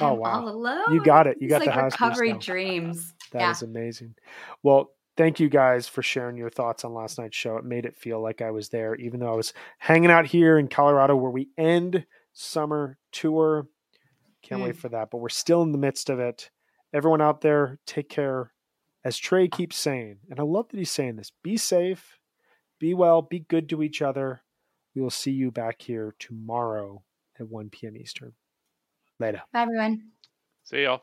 Oh, I'm wow. all alone. You got it. You It's got like the house to recovery dreams. That is yeah. amazing. Well, thank you guys for sharing your thoughts on last night's show. It made it feel like I was there, even though I was hanging out here in Colorado where we end summer tour. Can't wait mm. for that. But we're still in the midst of it. Everyone out there, take care. As Trey keeps saying, and I love that he's saying this be safe, be well, be good to each other. We will see you back here tomorrow at 1 p.m. Eastern. Later. Bye, everyone. See y'all.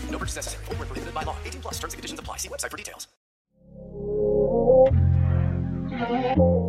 No purchase necessary. Void where prohibited by law. 18 plus. Terms and conditions apply. See website for details.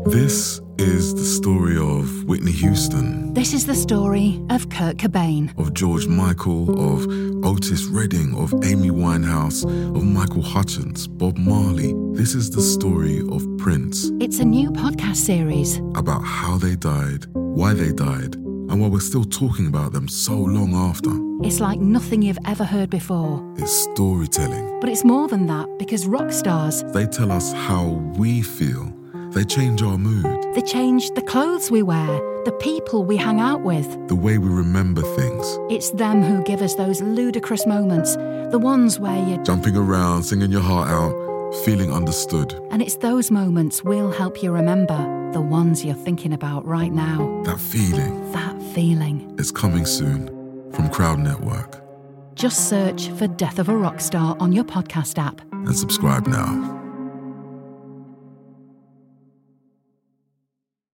This is the story of Whitney Houston, This is the story of Kurt Cobain. of George Michael, of Otis Redding, of Amy Winehouse, of Michael Hutchence, Bob Marley. This is the story of Prince, It's a new podcast series. about how they died, why they died, and why we're still talking about them so long after. It's like nothing you've ever heard before. It's storytelling. But it's more than that because rock stars, They tell us how we feel. They change our mood, they change the clothes we wear, the people we hang out with. the way we remember things. It's them who give us those ludicrous moments, the ones where you're Jumping around, singing your heart out, feeling understood. And it's those moments we'll help you remember, the ones you're thinking about right now. That feeling That feeling. is coming soon from Crowd Network. Just search for Death of a Rock Star on your podcast app. and subscribe now.